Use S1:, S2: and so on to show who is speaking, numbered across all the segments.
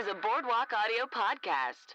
S1: is a Boardwalk Audio podcast.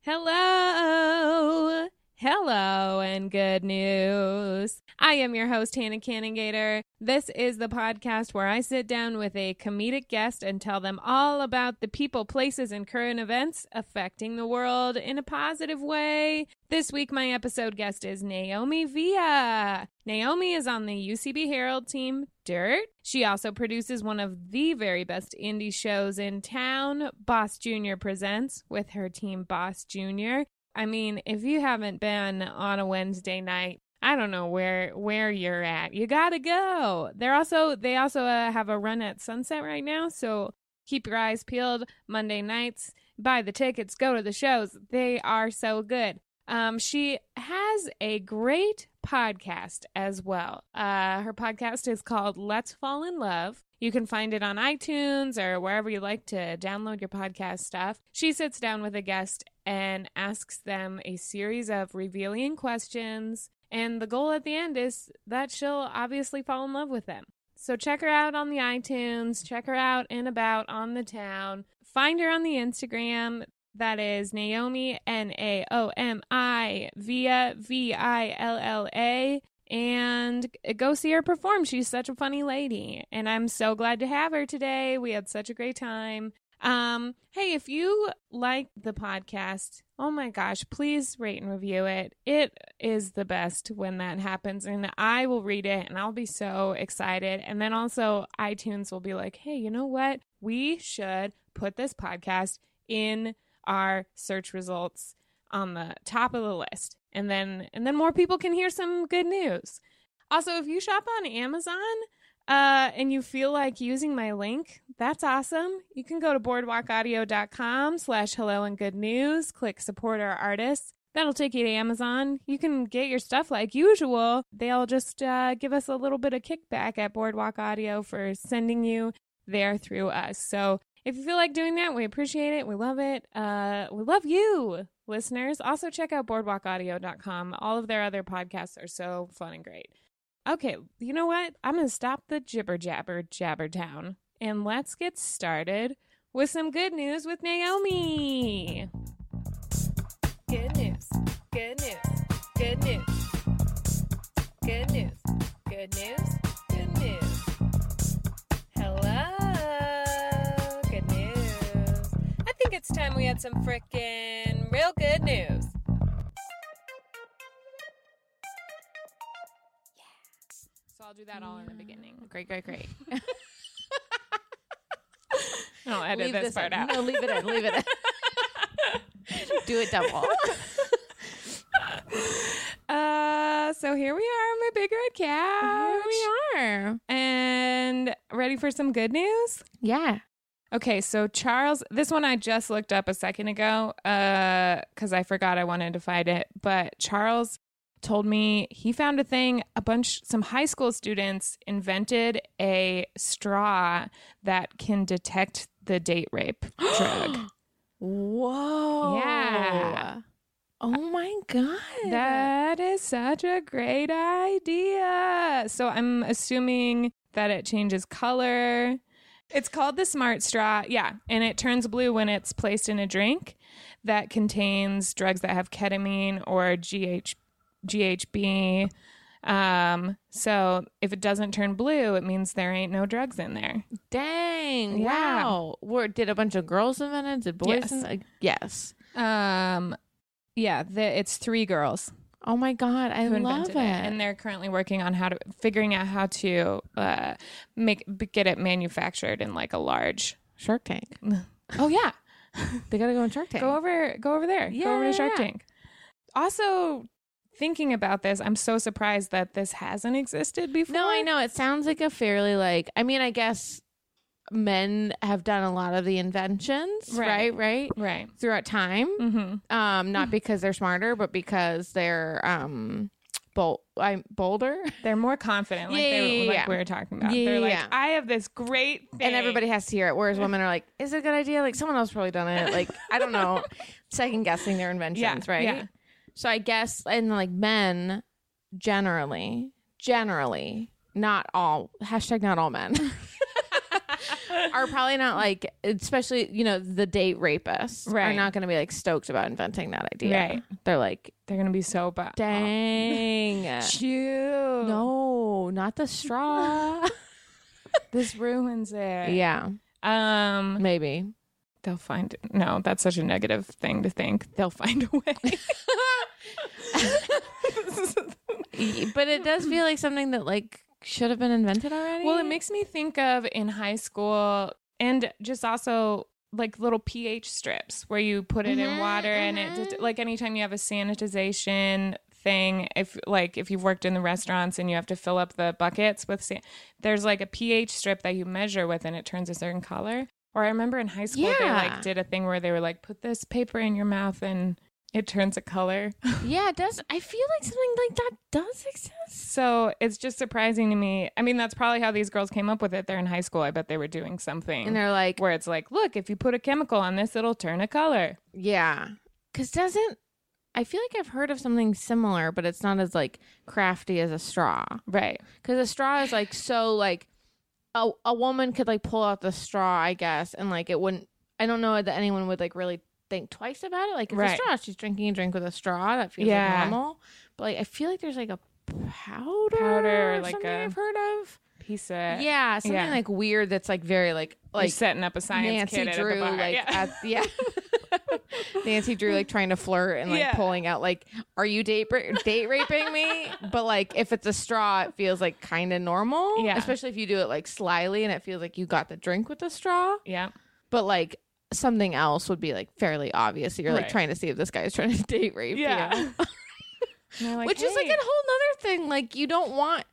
S2: Hello. Hello and good news. I am your host, Hannah Cannongator. This is the podcast where I sit down with a comedic guest and tell them all about the people, places, and current events affecting the world in a positive way. This week, my episode guest is Naomi Villa. Naomi is on the UCB Harold team, Dirt. She also produces one of the very best indie shows in town, Boss Junior Presents, with her team, Boss Junior. I mean, if you haven't been on a Wednesday night, I don't know where where you're at. You gotta go. They're also they also uh, have a run at sunset right now, so keep your eyes peeled. Monday nights, buy the tickets, go to the shows. They are so good. Um, she has a great podcast as well. Uh, her podcast is called Let's Fall in Love. You can find it on iTunes or wherever you like to download your podcast stuff. She sits down with a guest and asks them a series of revealing questions. And the goal at the end is that she'll obviously fall in love with them. So check her out on the iTunes, check her out and about on the town. Find her on the Instagram. That is Naomi, N A O M I, Villa, V I L L A. And go see her perform. She's such a funny lady. And I'm so glad to have her today. We had such a great time. Um, hey, if you like the podcast, oh my gosh, please rate and review it. It is the best when that happens, and I will read it and I'll be so excited. And then also, iTunes will be like, hey, you know what? We should put this podcast in our search results on the top of the list. And then and then more people can hear some good news. Also, if you shop on Amazon, uh, and you feel like using my link, that's awesome. You can go to boardwalkaudio.com slash hello and good news, click support our artists. That'll take you to Amazon. You can get your stuff like usual. They'll just uh, give us a little bit of kickback at Boardwalk Audio for sending you there through us. So if you feel like doing that, we appreciate it. We love it. Uh, we love you, listeners. Also, check out boardwalkaudio.com. All of their other podcasts are so fun and great. Okay, you know what? I'm going to stop the jibber jabber jabber town and let's get started with some good news with Naomi. Good news. Good news. Good news. Good news. Good news. Good news. Hello. Good news. I think it's time we had some frickin' real good news. Do that all in the beginning.
S3: Great, great, great.
S2: I'll edit
S3: leave
S2: this,
S3: this
S2: part
S3: in.
S2: out.
S3: No, leave it in. Leave it in. Do it double.
S2: Uh, so here we are on my big red couch.
S3: Here we are.
S2: And ready for some good news?
S3: Yeah.
S2: Okay, so Charles, this one I just looked up a second ago uh cuz I forgot I wanted to find it, but Charles told me he found a thing a bunch some high school students invented a straw that can detect the date rape drug.
S3: Whoa.
S2: Yeah.
S3: Oh my god.
S2: That is such a great idea. So I'm assuming that it changes color. It's called the Smart Straw. Yeah. And it turns blue when it's placed in a drink that contains drugs that have ketamine or GH, GHB. Um, so if it doesn't turn blue, it means there ain't no drugs in there.
S3: Dang.
S2: Yeah.
S3: Wow. Were, did a bunch of girls invent it? Did boys?
S2: Yes.
S3: invent it? yes.
S2: Um, yeah, the, it's three girls.
S3: Oh my god. I love
S2: invented
S3: it.
S2: and they're currently working on how to figuring out how to uh, make get it manufactured in like a large.
S3: Shark Tank.
S2: Oh yeah,
S3: They gotta go on Shark Tank.
S2: go over go over there. Yeah, go over to Shark
S3: yeah.
S2: Tank. Also, thinking about this, I'm so surprised that this hasn't existed before.
S3: No, I know. It sounds like a fairly like I mean, I guess men have done a lot of the inventions,
S2: Right.
S3: right? Right.
S2: Right.
S3: Throughout time.
S2: Mm-hmm.
S3: Um, not because they're smarter, but because they're um bol- I'm bolder.
S2: They're more confident, like,
S3: Yeah,
S2: they,
S3: yeah,
S2: like
S3: yeah.
S2: we were talking about.
S3: Yeah,
S2: They're like,
S3: yeah.
S2: I have this great thing.
S3: And everybody has to hear it. Whereas women are like, is it a good idea? Like someone else probably done it. Like, I don't know. Second guessing their inventions, right?
S2: Yeah, right?
S3: So I guess and like men generally, generally, not all hashtag not all men. are probably not like, especially you know the date rapists
S2: right.
S3: are not going to be like stoked about inventing that idea.
S2: Right.
S3: They're like,
S2: They're gonna be so bad.
S3: dang,
S2: Chew.
S3: no, not the straw.
S2: this ruins it.
S3: yeah,
S2: Um,
S3: maybe.
S2: They'll find no. That's such a negative thing to think. They'll find a way.
S3: But it does feel like something that like should have been invented already.
S2: well, it makes me think of in high school and just also like little pH strips where you put it in
S3: Mhm,
S2: water and it
S3: mhm.
S2: just, like anytime you have a sanitization thing if like if you've worked in the restaurants and you have to fill up the buckets with san- there's like a pH strip that you measure with and it turns a certain color or I remember in high school they like did a thing where they were like put this paper in your mouth and it turns a color
S3: yeah, it does. I feel like something like that does exist.
S2: So it's just surprising to me. I mean, that's probably how these girls came up with it. They're in high school. I bet they were doing something
S3: And they're like,
S2: where it's like, look, if you put a chemical on this, it'll turn a color.
S3: yeah, because doesn't I feel like I've heard of something similar, but it's not as like crafty as a straw.
S2: Right.
S3: Because a straw is like so like a a woman could like pull out the straw, I guess, and like it wouldn't. I don't know that anyone would like really think twice about it. Like it's
S2: Right.
S3: a straw, she's drinking a drink with a straw. That feels
S2: Yeah.
S3: like normal. But like I feel like there's like a powder,
S2: Powder,
S3: or
S2: like
S3: something
S2: a-
S3: I've heard of.
S2: Piece of
S3: Yeah, something
S2: yeah.
S3: like weird that's like very like
S2: like
S3: like
S2: setting up a science
S3: Nancy
S2: kid
S3: Drew like
S2: yeah.
S3: at yeah. Nancy Drew like trying to flirt and like
S2: Yeah.
S3: pulling out like, are you date ra- date raping me? But like if it's a straw, it feels like kind of normal.
S2: Yeah.
S3: especially if you do it like slyly and it feels like you got the drink with the straw.
S2: yeah.
S3: But like something else would be like fairly obvious. You're like trying to see if this guy is trying to date rape
S2: Yeah.
S3: you.
S2: Like,
S3: Which is like a whole nother thing. Like you don't want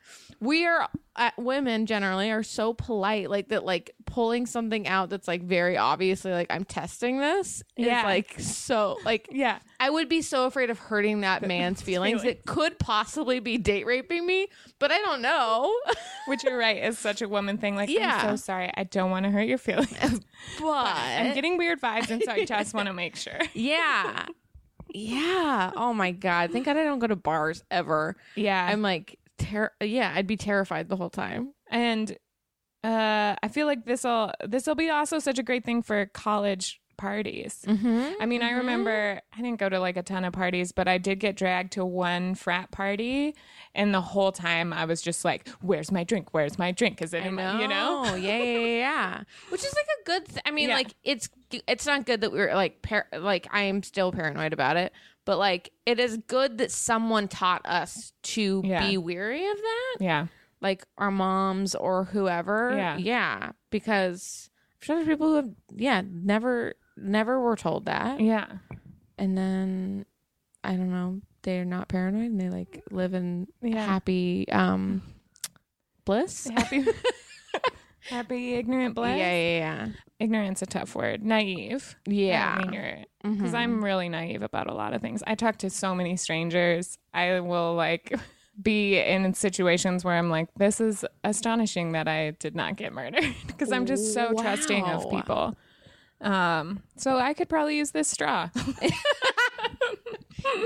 S3: we are uh, women generally are so polite like that like pulling something out that's like very obviously like I'm testing this is
S2: Yeah.
S3: like so like
S2: yeah.
S3: I would be so afraid of hurting that man's feelings. It could possibly be date raping me, but I don't know.
S2: Which you're right is such a woman thing. Like,
S3: Yeah.
S2: I'm so sorry. I don't want to hurt your feelings.
S3: but
S2: I'm getting weird vibes, and so I just want to make sure.
S3: yeah. Yeah. Oh my god. Thank God I don't go to bars ever.
S2: Yeah.
S3: I'm like ter- yeah, I'd be terrified the whole time.
S2: and uh i feel like this'll this'll be also such a great thing for college parties
S3: Mm-hmm.
S2: i mean i remember i didn't go to like a ton of parties but i did get dragged to one frat party and the whole time i was just like where's my drink where's my drink is it
S3: I
S2: in
S3: know.
S2: my you know
S3: yeah, yeah, yeah, yeah. Which is like a good. Th- I mean,
S2: Yeah.
S3: like it's it's not good that we're like par- like I am still paranoid about it, but like it is good that someone taught us to
S2: Yeah.
S3: be weary of that,
S2: yeah
S3: like our moms or whoever.
S2: Yeah.
S3: yeah, because I'm sure there's people who have yeah never never were told that,
S2: yeah
S3: and then I don't know they're not paranoid and they like live in
S2: Yeah.
S3: happy um bliss.
S2: happy happy ignorant bliss
S3: Yeah, yeah, yeah.
S2: ignorance a tough word naive
S3: Yeah.
S2: I mean, you're because I'm really naive about a lot of things. I talk to so many strangers. I will like be in situations where I'm like, this is astonishing that I did not get murdered because I'm just so trusting of people. Um, so I could probably use this straw.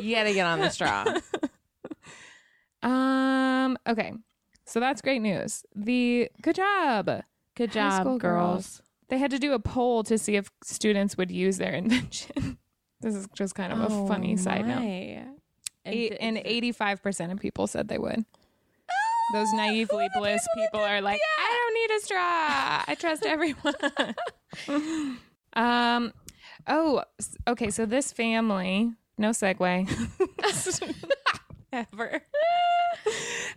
S3: you gotta get on the straw.
S2: um, okay, so that's great news. The good job.
S3: Good
S2: High
S3: job,
S2: school
S3: girls.
S2: They had to do a poll to see if students would use their invention. this is just kind of a funny side note. Eight, and 85% of people said they would. Those naively bliss people are like, I don't need a straw. I trust everyone. um, oh, okay. So this family, no segue ever.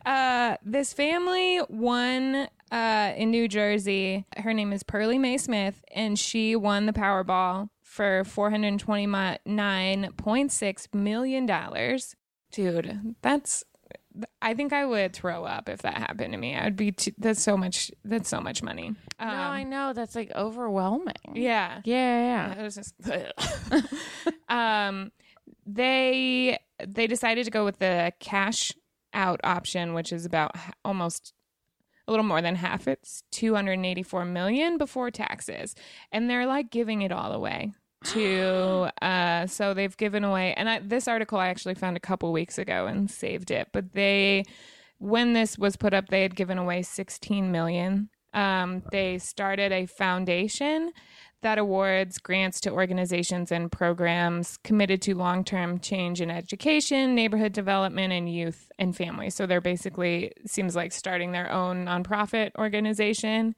S2: Uh, this family won uh, in New Jersey. Her name is Pearlie Mae Smith, and she won the Powerball for four hundred twenty-nine point six million dollars. Dude, that's. I think I would throw up if that happened to me. I would be. Too, that's so much. That's so much money.
S3: no,
S2: Um,
S3: I know that's like overwhelming.
S2: yeah.
S3: yeah, yeah.
S2: It was just um they they decided to go with the cash out option which is about almost a little more than half it's 284 million before taxes and they're like giving it all away to uh so they've given away and I, this article I actually found a couple weeks ago and saved it but they when this was put up they had given away 16 million Um, they started a foundation that awards grants to organizations and programs committed to long term change in education, neighborhood development, and youth and families. So they're basically seems like starting their own nonprofit organization,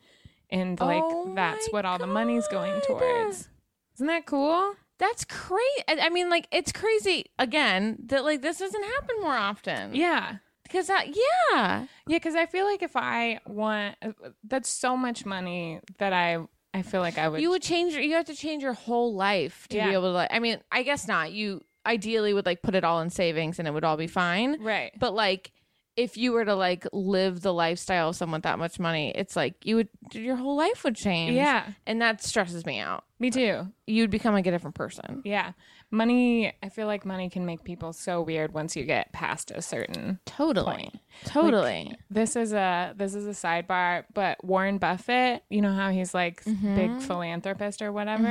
S2: and like
S3: Oh
S2: that's what all the money's going towards. Isn't that cool?
S3: That's crazy. I I mean, like, it's crazy again that like this doesn't happen more often.
S2: Yeah.
S3: because that, yeah,
S2: Yeah, because I feel like if I want, that's so much money that I, I feel like I would.
S3: you would change. You have to change your whole life to
S2: Yeah.
S3: be able to. like I mean, I guess not. You ideally would like put it all in savings and it would all be fine.
S2: right.
S3: But like, if you were to like live the lifestyle of someone with that much money, it's like you would your whole life would change.
S2: Yeah,
S3: and that stresses me out.
S2: me too.
S3: You'd become like a different person.
S2: Yeah, money. I feel like money can make people so weird once you get past a certain.
S3: Totally,
S2: Point.
S3: totally.
S2: This is a this is a sidebar, but Warren Buffett, you know how he's like
S3: Mm-hmm.
S2: big philanthropist or whatever.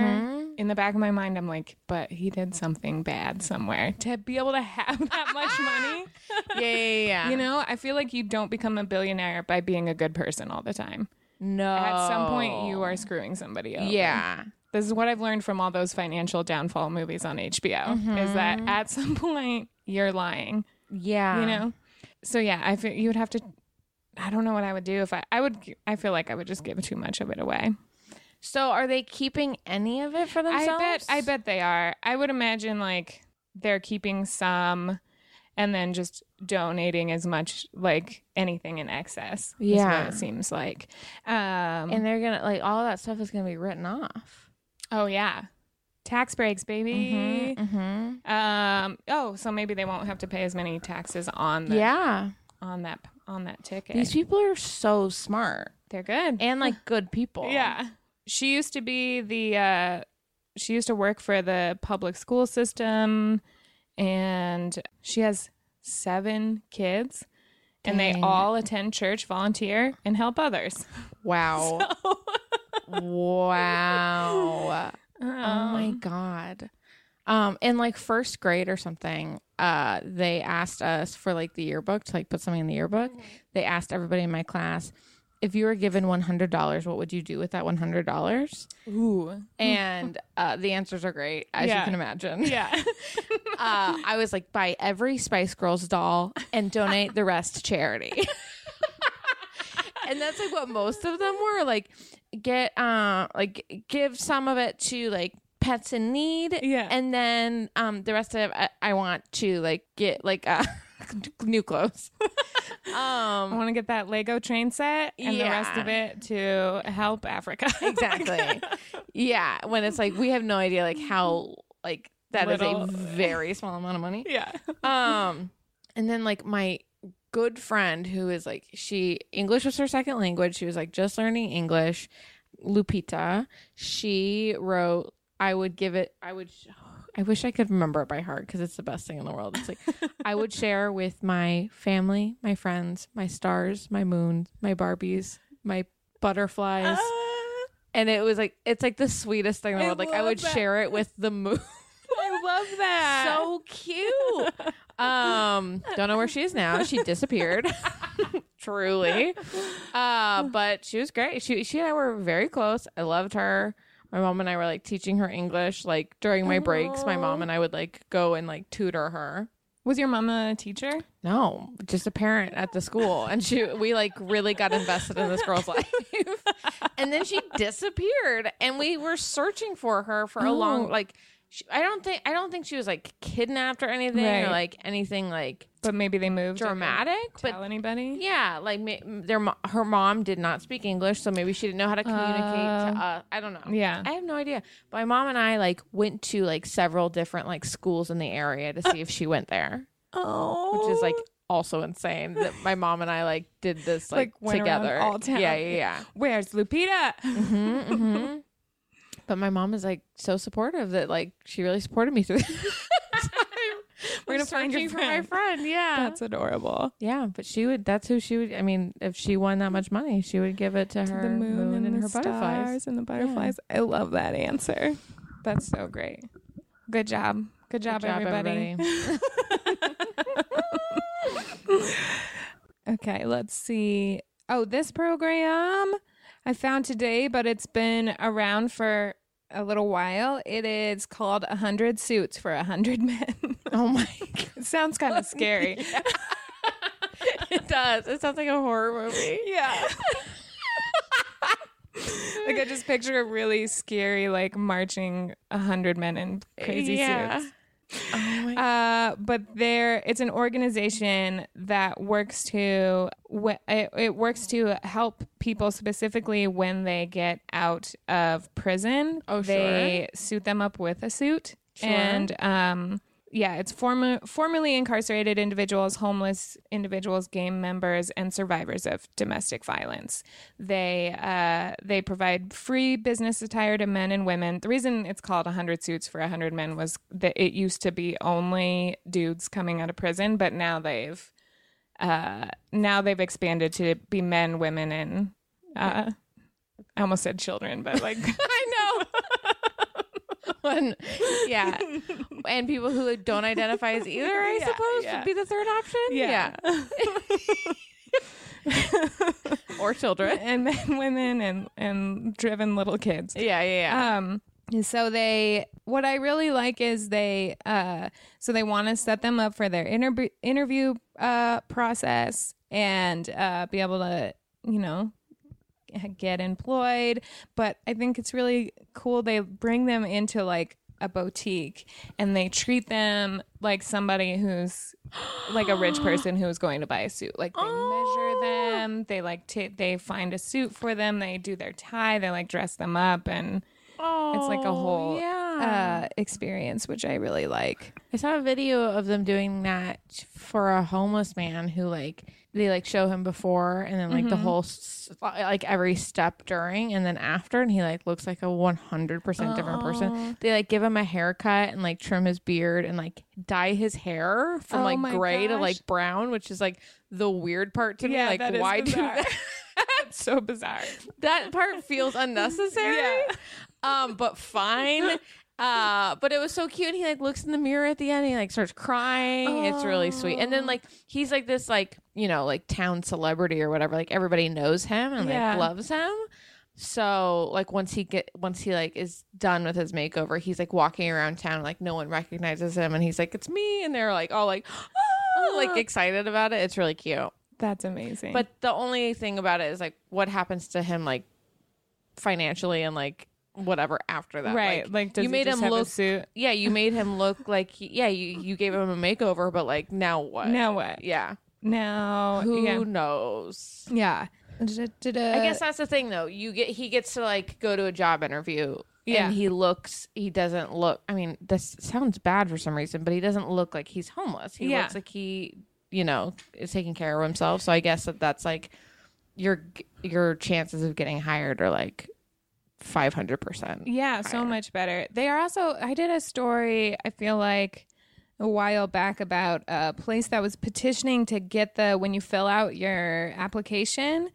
S2: In the back of my mind, I'm like, but he did something bad somewhere to be able to have that much money.
S3: yeah, yeah, yeah.
S2: You know, I feel like you don't become a billionaire by being a good person all the time.
S3: no.
S2: At some point, you are screwing somebody over.
S3: Yeah.
S2: This is what I've learned from all those financial downfall movies on HBO is that at some point, you're lying,
S3: Yeah.
S2: you know? So, yeah, I feel you would have to. I don't know what I would do if I. I would. I feel like I would just give too much of it away.
S3: So are they keeping any of it for themselves?
S2: I bet. I bet they are. I would imagine like they're keeping some, and then just donating as much, like anything in excess. is
S3: Yeah.
S2: what it seems like. Um,
S3: And they're gonna like all that stuff is gonna be written off.
S2: Oh yeah. Tax breaks, baby.
S3: Mm-hmm.
S2: Um oh, so maybe they won't have to pay as many taxes on the,
S3: Yeah.
S2: on that on that ticket.
S3: These people are so smart
S2: They're good.
S3: and like good people.
S2: yeah. She used to be the uh she used to work for the public school system and she has 7 kids and they all attend church, volunteer and help others.
S3: Wow. wow. Oh my
S2: Um,
S3: god. Um, in like first grade or something, uh, they asked us for like the yearbook to like put something in the yearbook. They asked everybody in my class, if you were given one hundred dollars, what would you do with that one hundred dollars?
S2: Ooh.
S3: And uh, the answers are great, as
S2: Yeah.
S3: you can imagine.
S2: Yeah.
S3: Uh, I was like, buy every Spice Girls doll and donate the rest to charity. and that's like what most of them were like. Get uh, like give some of it to like pets in need,
S2: Yeah.
S3: and then um, the rest of it, I, I want to like get like uh, new clothes. Um I
S2: want to get that Lego train set and the rest of it to help Africa.
S3: exactly. yeah, when it's like we have no idea like how like that is
S2: Little-
S3: a very small amount of money.
S2: yeah.
S3: um and then like my good friend who is like she english was her second language. She was like just learning english. Lupita she wrote i would give it i would i wish i could remember it by heart because it's the best thing in the world. It's like i would share with my family my friends my stars my moon my barbies my butterflies. Ah. And it was like it's like the sweetest thing in the
S2: I
S3: world. Like i would
S2: that.
S3: share it with the moon
S2: I love that.
S3: so cute. Um, don't know where she is now. She disappeared. Truly. Uh, but she was great. She she and I were very close. I loved her. My mom and I were like teaching her English. Like during my breaks, my mom and I would like go and like tutor her.
S2: was your mom a teacher?
S3: No, just a parent at the school, and she we like really got invested in this girl's life. and then she disappeared, and we were searching for her for a long
S2: Oh.
S3: like. She, I don't think I don't think she was like kidnapped or anything
S2: Right.
S3: or like anything like
S2: But maybe they moved.
S3: dramatic. But
S2: Tell anybody?
S3: yeah, like ma- their mo- her mom did not speak English, so maybe she didn't know how to communicate to
S2: Uh,
S3: us. I don't know.
S2: Yeah.
S3: I have no idea. My mom and I like went to like several different like schools in the area to see if she went there
S2: Oh.
S3: which is like also insane that my mom and I like did this like,
S2: Like,
S3: together.
S2: all town.
S3: Yeah, yeah, yeah.
S2: Where's Lupita?
S3: hmm hmm But my mom is like so supportive that like she really supported me through. this.
S2: We're gonna find your
S3: for my
S2: friend.
S3: Yeah,
S2: That's adorable.
S3: yeah. But she would. That's who she would. I mean, if she won that much money, she would give it to, her
S2: the moon, and,
S3: her
S2: the stars
S3: butterflies.
S2: and the butterflies. I love that answer. That's so great. Good job. Good job,
S3: Good job,
S2: everybody. okay, let's see. Oh, this program. I found today, but it's been around for a little while. It is called A Hundred Suits for a Hundred Men.
S3: Oh my
S2: it sounds kind of scary.
S3: it does. It sounds like a horror movie.
S2: Yeah. like I just picture a really scary, like marching a hundred men in crazy
S3: Yeah.
S2: suits.
S3: Oh
S2: Uh, but there, it's an organization that works to it, it works to help people specifically when they get out of prison.
S3: Oh, sure.
S2: they suit them up with a suit,
S3: Sure.
S2: and um, yeah, it's former formerly incarcerated individuals, homeless individuals, game members, and survivors of domestic violence. They uh, they provide free business attire to men and women. The reason it's called 100 suits for 100 men was that it used to be only dudes coming out of prison, but now they've uh, now they've expanded to be men, women, and uh, I almost said children, but like
S3: I know. One, yeah, and people who don't identify as either, I
S2: Yeah,
S3: suppose,
S2: yeah.
S3: would be the third option.
S2: Yeah. yeah.
S3: or children.
S2: and men, women, and and driven little kids.
S3: Yeah, yeah, yeah.
S2: Um, so they, what I really like is they, uh, so they want to set them up for their interview interview uh process and uh be able to, you know, get employed. But I think it's really cool. They bring them into like a boutique and they treat them like somebody who's like a rich person who's going to buy a suit. Like they measure them, they like ta they find a suit for them, they do their tie, they like dress them up and
S3: oh,
S2: it's like a whole
S3: yeah.
S2: uh experience which I really like.
S3: I saw a video of them doing that for a homeless man who like they like show him before and then like the whole s- like every step during and then after and he like looks like a 100% different person. They like give him a haircut and like trim his beard and like dye his hair from
S2: Oh
S3: like gray to
S2: gosh.
S3: like brown, which is like the weird part to me. Like
S2: that is
S3: why do
S2: bizarre.
S3: that?
S2: It's so bizarre.
S3: that part feels unnecessary.
S2: Yeah.
S3: Um, but fine. Uh, but it was so cute. He like looks in the mirror at the end. And he like starts crying. It's really sweet. And then like he's like this like you know like town celebrity or whatever. Like everybody knows him and
S2: Yeah.
S3: like loves him. So like once he get once he like is done with his makeover, he's like walking around town like no one recognizes him, and he's like it's me, and they're like all like "Ah," like excited about it. It's really cute.
S2: That's amazing.
S3: But the only thing about it is like what happens to him like financially and like whatever after that.
S2: right, like, does
S3: you made him look
S2: suit?
S3: Yeah, you made him look like he, yeah, you you gave him a makeover, but like now what?
S2: Now what?
S3: Yeah.
S2: Now
S3: Who
S2: yeah.
S3: knows?
S2: Yeah.
S3: I guess that's the thing though. You get he gets to like go to a job interview
S2: Yeah.
S3: and he looks he doesn't look I mean, this sounds bad for some reason, but he doesn't look like he's homeless. He
S2: Yeah.
S3: looks like he, you know, is taking care of himself. So I guess that that's like your your chances of getting hired are like 500%.
S2: Yeah, so
S3: higher.
S2: much better. They are also I did a story, I feel like a while back about a place that was petitioning to get the when you fill out your application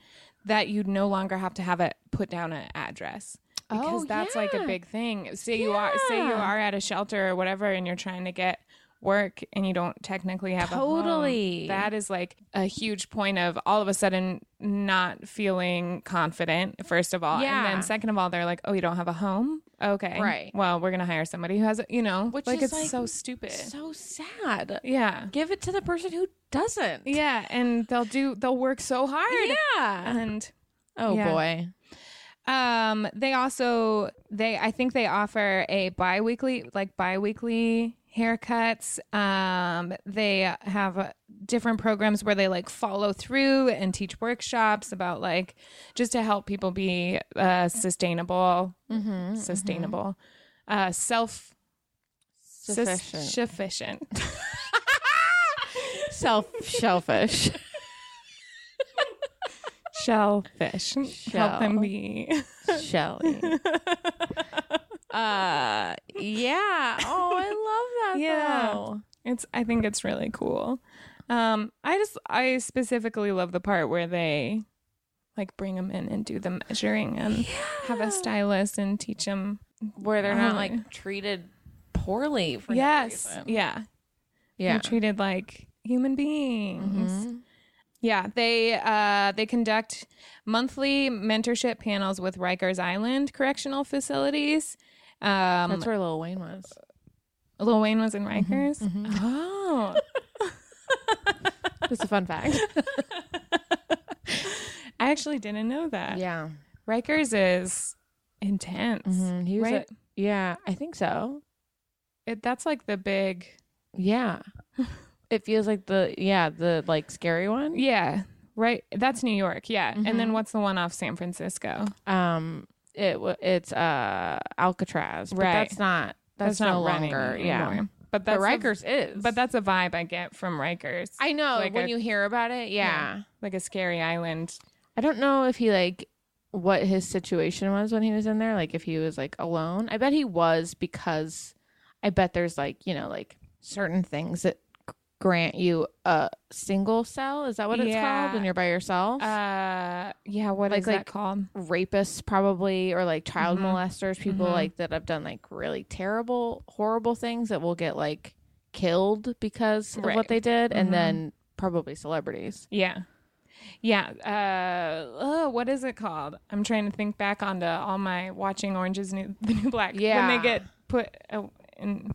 S2: that you no longer have to have it put down an address. Because
S3: Oh,
S2: that's like a big thing. Say you are say you are at a shelter or whatever and you're trying to get work and you don't technically have a home,
S3: Totally.
S2: that is like a huge point of all of a sudden not feeling confident first of all
S3: Yeah.
S2: and then second of all they're like oh you don't have a home okay
S3: Right.
S2: well we're gonna hire somebody who has a you know
S3: Which
S2: like
S3: is,
S2: it's
S3: like,
S2: so stupid
S3: So sad.
S2: yeah
S3: Give it to the person who doesn't.
S2: yeah and they'll do they'll work so hard
S3: Yeah.
S2: and
S3: Oh
S2: Yeah.
S3: boy.
S2: um they also they i think they offer a bi-weekly like bi-weekly haircuts um they have uh, different programs where they like follow through and teach workshops about like just to help people be uh sustainable
S3: Mm-hmm.
S2: sustainable uh self
S3: Sufficient.
S2: sufficient
S3: Self shellfish.
S2: shellfish help them be
S3: Shelly. uh yeah. Oh, I love that
S2: Yeah.
S3: though.
S2: It's I think it's really cool. Um I just I specifically love the part where they like bring them in and do the measuring and have a stylist and teach them
S3: Where they're not like treated poorly for
S2: yes
S3: reason.
S2: yeah
S3: Yeah.
S2: they're treated like human beings
S3: Mhm.
S2: Yeah, they uh, they conduct monthly mentorship panels with Rikers Island correctional facilities. Um,
S3: That's where Lil Wayne was.
S2: Lil Wayne was in Rikers. Oh,
S3: Just a fun fact.
S2: I actually didn't know that.
S3: yeah.
S2: Rikers is intense.
S3: Mhm. He was
S2: Right?
S3: a- yeah, I think so.
S2: It, that's like the big.
S3: Yeah. it feels like the yeah, the like scary one.
S2: Yeah, right. That's New York. Yeah, and then
S3: Mhm.
S2: what's the one off San Francisco?
S3: Um it it's uh Alcatraz, but
S2: Right.
S3: that's not that's, no
S2: running
S3: longer. Yeah.
S2: anymore. but
S3: But
S2: that's a-
S3: Rikers is.
S2: but that's a vibe I get from Rikers.
S3: I know
S2: like
S3: when
S2: a-
S3: you hear about it, yeah.
S2: like a scary island.
S3: I don't know if he like what his situation was when he was in there, like if he was like alone. I bet he was because I bet there's like, you know, like certain things that grant you a single cell. Is that what it's
S2: Yeah.
S3: called when you're by yourself?
S2: Uh, yeah. What is
S3: Like-
S2: that
S3: like-
S2: called?
S3: Rapists probably or like child
S2: Mhm.
S3: molesters, people
S2: Mhm.
S3: like that have done like really terrible, horrible things that will get like killed because of
S2: Right.
S3: what they did
S2: Mhm.
S3: and then probably celebrities.
S2: Yeah. Yeah. Uh, oh, what is it called? I'm trying to think back onto all my watching Orange is New, the New Black.
S3: Yeah.
S2: When they get put uh, in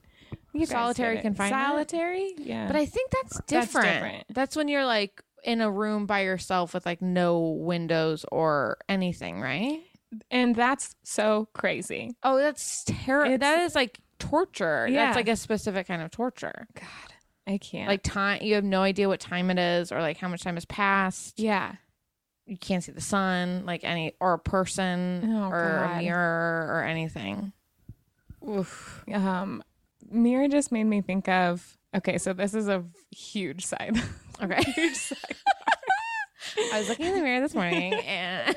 S2: you
S3: Solitary confinement?
S2: Solitary? Yeah.
S3: But I think that's
S2: That's
S3: different.
S2: different.
S3: That's when you're like in a room by yourself with like no windows or anything, right?
S2: and that's so crazy.
S3: Oh, that's terrible. That is like torture.
S2: Yeah.
S3: That's like a specific kind of torture.
S2: God, I can't.
S3: Like time, you have no idea what time it is or like how much time has passed.
S2: yeah.
S3: You can't see the sun, like any or a person
S2: Oh,
S3: or
S2: God.
S3: a mirror or anything.
S2: Oof. Um, Mira just made me think of. Okay, so this is a huge side.
S3: Okay.
S2: huge side.
S3: I was looking in the mirror this morning and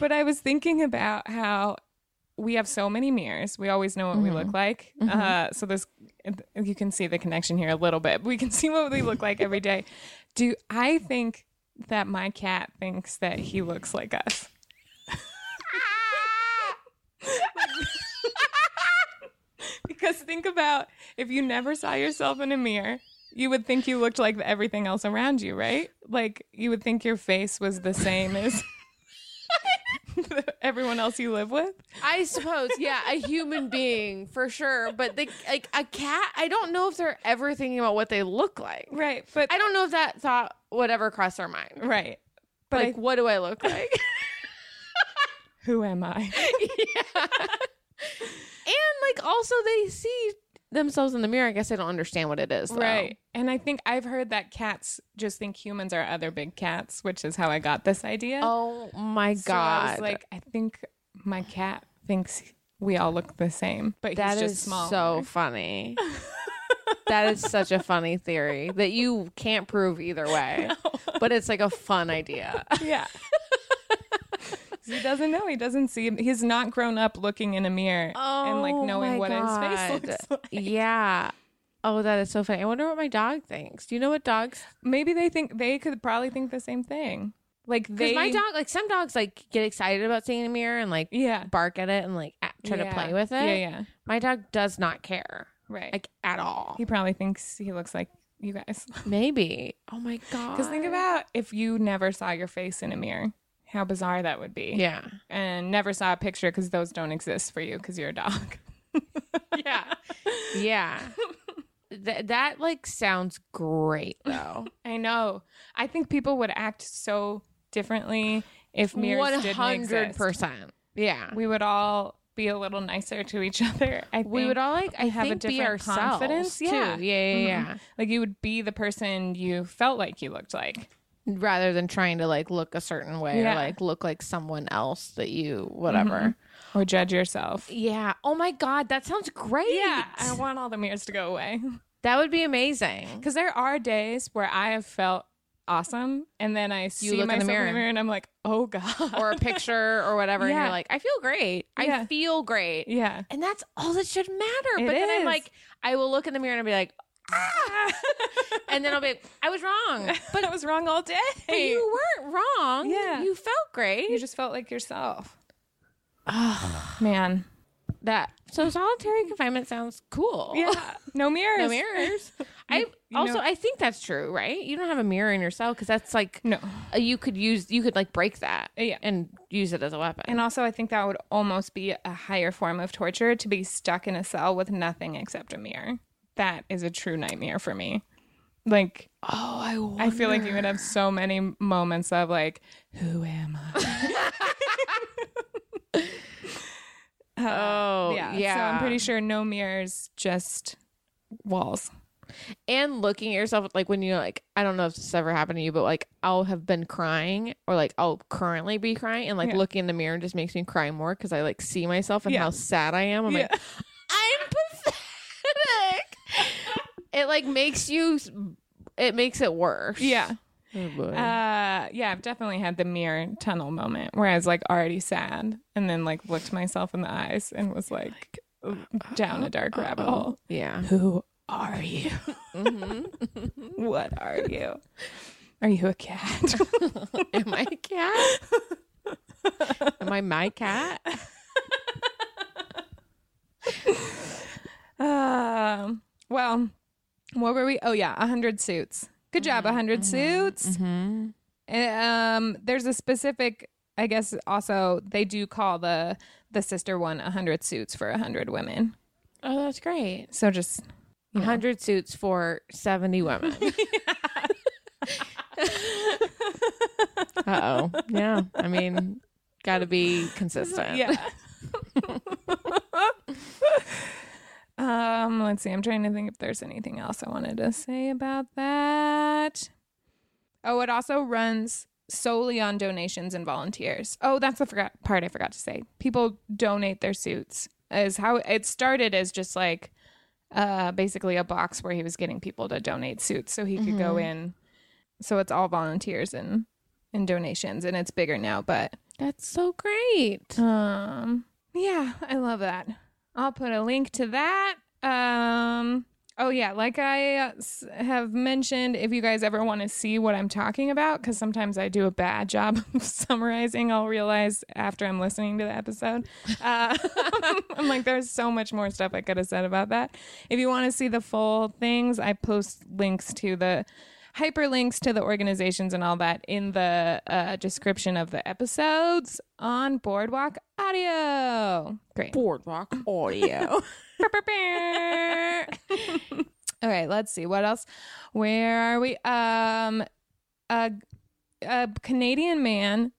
S2: But I was thinking about how we have so many mirrors. We always know what we look like. Uh, so this, you can see the connection here a little bit. We can see what we look like every day. Do I think that my cat thinks that he looks like us? Because think about if you never saw yourself in a mirror, you would think you looked like everything else around you, right? Like you would think your face was the same as everyone else you live with.
S3: I suppose, yeah, a human being for sure. But like a cat, I don't know if they're ever thinking about what they look like.
S2: Right. But
S3: I don't know if that thought would ever cross their mind.
S2: right. But
S3: like,
S2: I-
S3: what do I look like?
S2: who am I?
S3: yeah. And like, also they see themselves in the mirror. I guess I don't understand what it is. though.
S2: Right. And I think I've heard that cats just think humans are other big cats, which is how I got this idea.
S3: Oh my
S2: So
S3: god!
S2: like, I think my cat thinks we all look the same, but
S3: that
S2: he's
S3: is
S2: just small.
S3: so funny. that is such a funny theory that you can't prove either way, but it's like a fun idea.
S2: yeah. he doesn't know. He doesn't see. He's not grown up looking in a mirror and like
S3: Oh
S2: knowing what his face looks like.
S3: Yeah. Oh, that is so funny. I wonder what my dog thinks. Do you know what dogs?
S2: Maybe they think they could probably think the same thing. Like
S3: Because
S2: they,
S3: my dog, like some dogs, like get excited about seeing a mirror and like
S2: yeah,
S3: bark at it and like try to play with it.
S2: Yeah, yeah,
S3: My dog does not care,
S2: right.
S3: like at all.
S2: he probably thinks he looks like you guys.
S3: Maybe. Oh my god.
S2: Because think about if you never saw your face in a mirror, how bizarre that would be.
S3: Yeah.
S2: And never saw a picture because those don't exist for you because you're a dog.
S3: Yeah. Yeah. Th- that like sounds great though.
S2: I know. I think people would act so differently if mirrors
S3: One
S2: didn't
S3: hundred
S2: exist.
S3: percent. Yeah.
S2: We would all be a little nicer to each other. I
S3: We would all like I
S2: have a different confidence.
S3: too.
S2: Yeah.
S3: Yeah. Yeah.
S2: Mhm.
S3: yeah.
S2: like you would be the person you felt like you looked like.
S3: Rather than trying to like look a certain way
S2: Yeah.
S3: or like look like someone else that you whatever.
S2: Mhm. Or judge yourself.
S3: Yeah. Oh my god, that sounds great.
S2: Yeah, I want all the mirrors to go away.
S3: that would be amazing.
S2: Because there are days where I have felt awesome, and then I see
S3: look in the
S2: myself in
S3: mirror.
S2: the mirror, and I'm like, oh god,
S3: Or a picture or whatever, and
S2: Yeah.
S3: you're like, I feel great. I feel great.
S2: yeah,
S3: And that's all that should matter.
S2: It
S3: but then I'm like, I will look in the mirror and I'll be like, ah. and then I'll be like, I was wrong.
S2: but I was wrong all day.
S3: But you weren't wrong.
S2: Yeah.
S3: You felt great.
S2: You just felt like yourself. Oh man,
S3: that so solitary confinement sounds cool.
S2: yeah, no mirrors.
S3: No mirrors. I
S2: you
S3: also
S2: know-
S3: I think that's true, right? You don't have a mirror in your cell because that's like
S2: no.
S3: uh, you could use you could like break that
S2: Yeah.
S3: and use it as a weapon.
S2: And also, I think that would almost be a higher form of torture to be stuck in a cell with nothing except a mirror. That is a true nightmare for me. Like,
S3: oh, I
S2: I feel like you would have so many moments of like, who am I? Uh,
S3: Oh,
S2: yeah.
S3: yeah.
S2: So I'm pretty sure no mirrors, just walls.
S3: and looking at yourself like when you like I don't know if this ever happened to you, but like I'll have been crying or like I'll currently be crying and like
S2: Yeah.
S3: looking in the mirror just makes me cry more because I like see myself and
S2: Yeah.
S3: how sad I am. I'm like I'm pathetic. it like makes you it makes it worse.
S2: Yeah.
S3: Oh.
S2: Uh, yeah, I've definitely had the mirror tunnel moment where I was like already sad and then like looked myself in the eyes and was like down a dark rabbit hole.
S3: yeah.
S2: Who are you?
S3: Mm-hmm.
S2: What are you? Are you a cat?
S3: Am I a cat? Am I my cat?
S2: um, well, what were we? Oh yeah, a hundred suits. Good job, a 100 suits.
S3: Mm-hmm.
S2: Um, there's a specific. I guess also they do call the the sister one a hundred suits for a hundred women.
S3: Oh, that's great.
S2: So just you know.
S3: 100 suits for 70 women. Uh oh. Yeah. I mean, got to be consistent.
S2: Yeah. um, let's see. I'm trying to think if there's anything else I wanted to say about that. Oh, it also runs solely on donations and volunteers. Oh, that's the forgot part I forgot to say. People donate their suits. Is how it started as just like uh basically a box where he was getting people to donate suits so he could go in. So it's all volunteers and and donations and it's bigger now, but
S3: That's so great.
S2: um, yeah, I love that. I'll put a link to that. Um, oh yeah, like I uh, have mentioned, if you guys ever want to see what I'm talking about, because sometimes I do a bad job of summarizing, I'll realize after I'm listening to the episode. Uh, I'm like, there's so much more stuff I could have said about that. If you want to see the full things, I post links to the hyperlinks to the organizations and all that in the uh, description of the episodes on Boardwalk Audio. Great.
S3: Boardwalk audio.
S2: All right, let's see what else. Where are we? Um, a, a Canadian man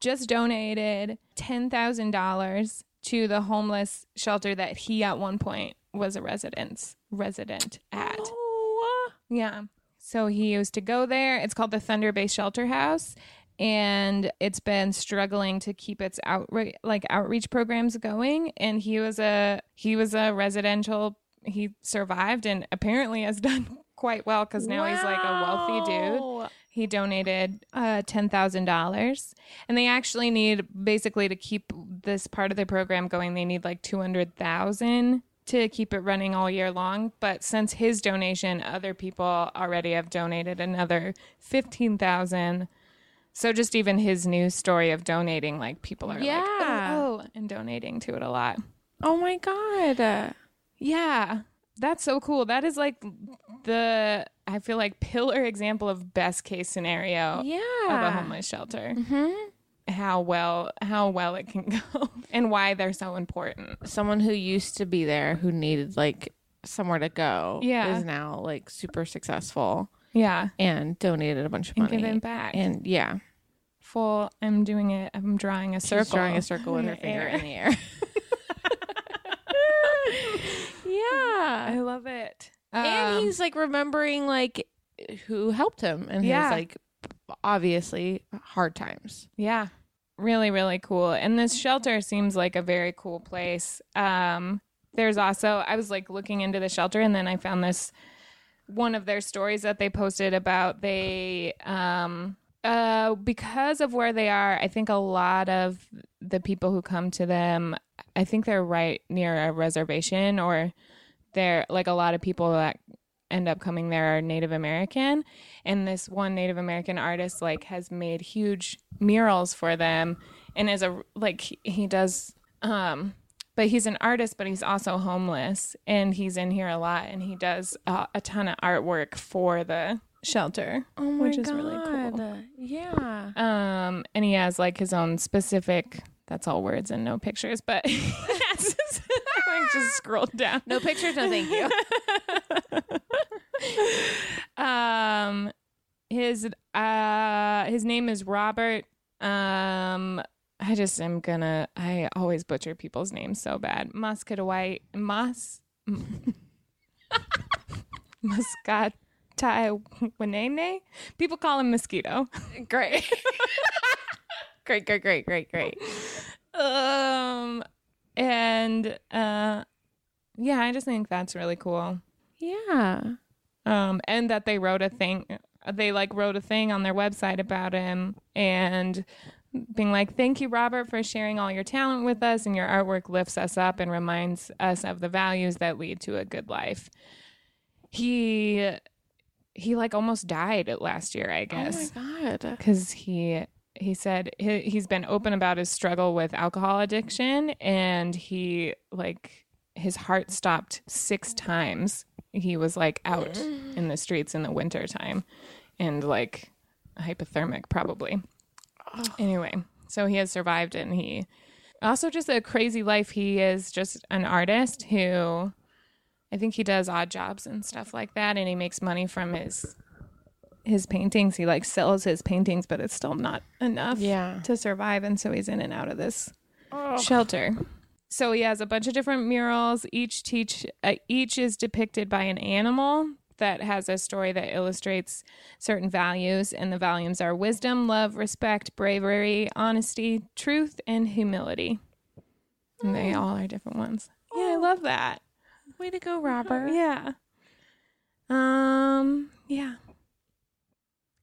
S2: just donated ten thousand dollars to the homeless shelter that he at one point was a residence resident at.
S3: oh,
S2: Yeah. So he used to go there. It's called the Thunder Bay Shelter House and it's been struggling to keep its outreach like outreach programs going and he was a he was a residential he survived and apparently has done quite well cuz now he's like a wealthy dude. He donated uh, $10,000 and they actually need basically to keep this part of the program going they need like 200,000 to keep it running all year long but since his donation other people already have donated another 15,000 so just even his news story of donating like people are
S3: Yeah.
S2: like oh, oh and donating to it a lot
S3: Oh my god.
S2: yeah that's so cool that is like the i feel like pillar example of best case scenario
S3: Yeah.
S2: of a homeless shelter
S3: hmm
S2: how well how well it can go and why they're so important
S3: Someone who used to be there who needed like somewhere to go
S2: Yeah.
S3: is now like super successful
S2: yeah
S3: and donated a bunch of
S2: and
S3: money.
S2: giving back
S3: And yeah,
S2: full i'm doing it i'm drawing a circle
S3: drawing a circle with
S2: in
S3: her
S2: the
S3: finger
S2: air.
S3: in the air. yeah.
S2: i love it
S3: and
S2: Um,
S3: he's like remembering like who helped him and
S2: Yeah.
S3: his like obviously hard times.
S2: Yeah. Really, really cool. And this shelter seems like a very cool place. Um, there's also, I was like looking into the shelter and then I found this one of their stories that they posted about they, um, uh, because of where they are, I think a lot of the people who come to them, I think they're right near a reservation or they're like a lot of people that end up coming there are Native American and this one Native American artist like has made huge murals for them and is a like he- he does um but he's an artist, but he's also homeless, and he's in here a lot, and he does uh, a ton of artwork for the shelter,
S3: Oh
S2: which is really cool.
S3: Yeah.
S2: Um, and he has like his own specific. That's all words and no pictures, but like just scroll down.
S3: No pictures, no thank you.
S2: um, his uh, his name is Robert. Um, I just am gonna. I always butcher people's names so bad. Muscataway Mus Muscatai Wanene. People call him Mosquito.
S3: great. great, great, great, great, great.
S2: Um, and uh, yeah, I just think that's really cool.
S3: Yeah.
S2: um and that they wrote a thing they like wrote a thing on their website about him and being like thank you robert for sharing all your talent with us and your artwork lifts us up and reminds us of the values that lead to a good life he he like almost died last year i guess
S3: Oh my god.
S2: because he he said he, he's been open about his struggle with alcohol addiction and he like his heart stopped six times. He was like out in the streets in the winter time and like hypothermic probably. Anyway so he has survived and he also just a crazy life. He is just an artist who i think he does odd jobs and stuff like that and he makes money from his his paintings he like sells his paintings but it's still not enough
S3: Yeah.
S2: to survive and so he's in and out of this shelter so he has a bunch of different murals each teach uh, each is depicted by an animal that has a story that illustrates certain values and the values are wisdom love respect bravery honesty truth and humility and they all are different ones yeah i love that
S3: Way to go, Robert.
S2: yeah. Um. Yeah.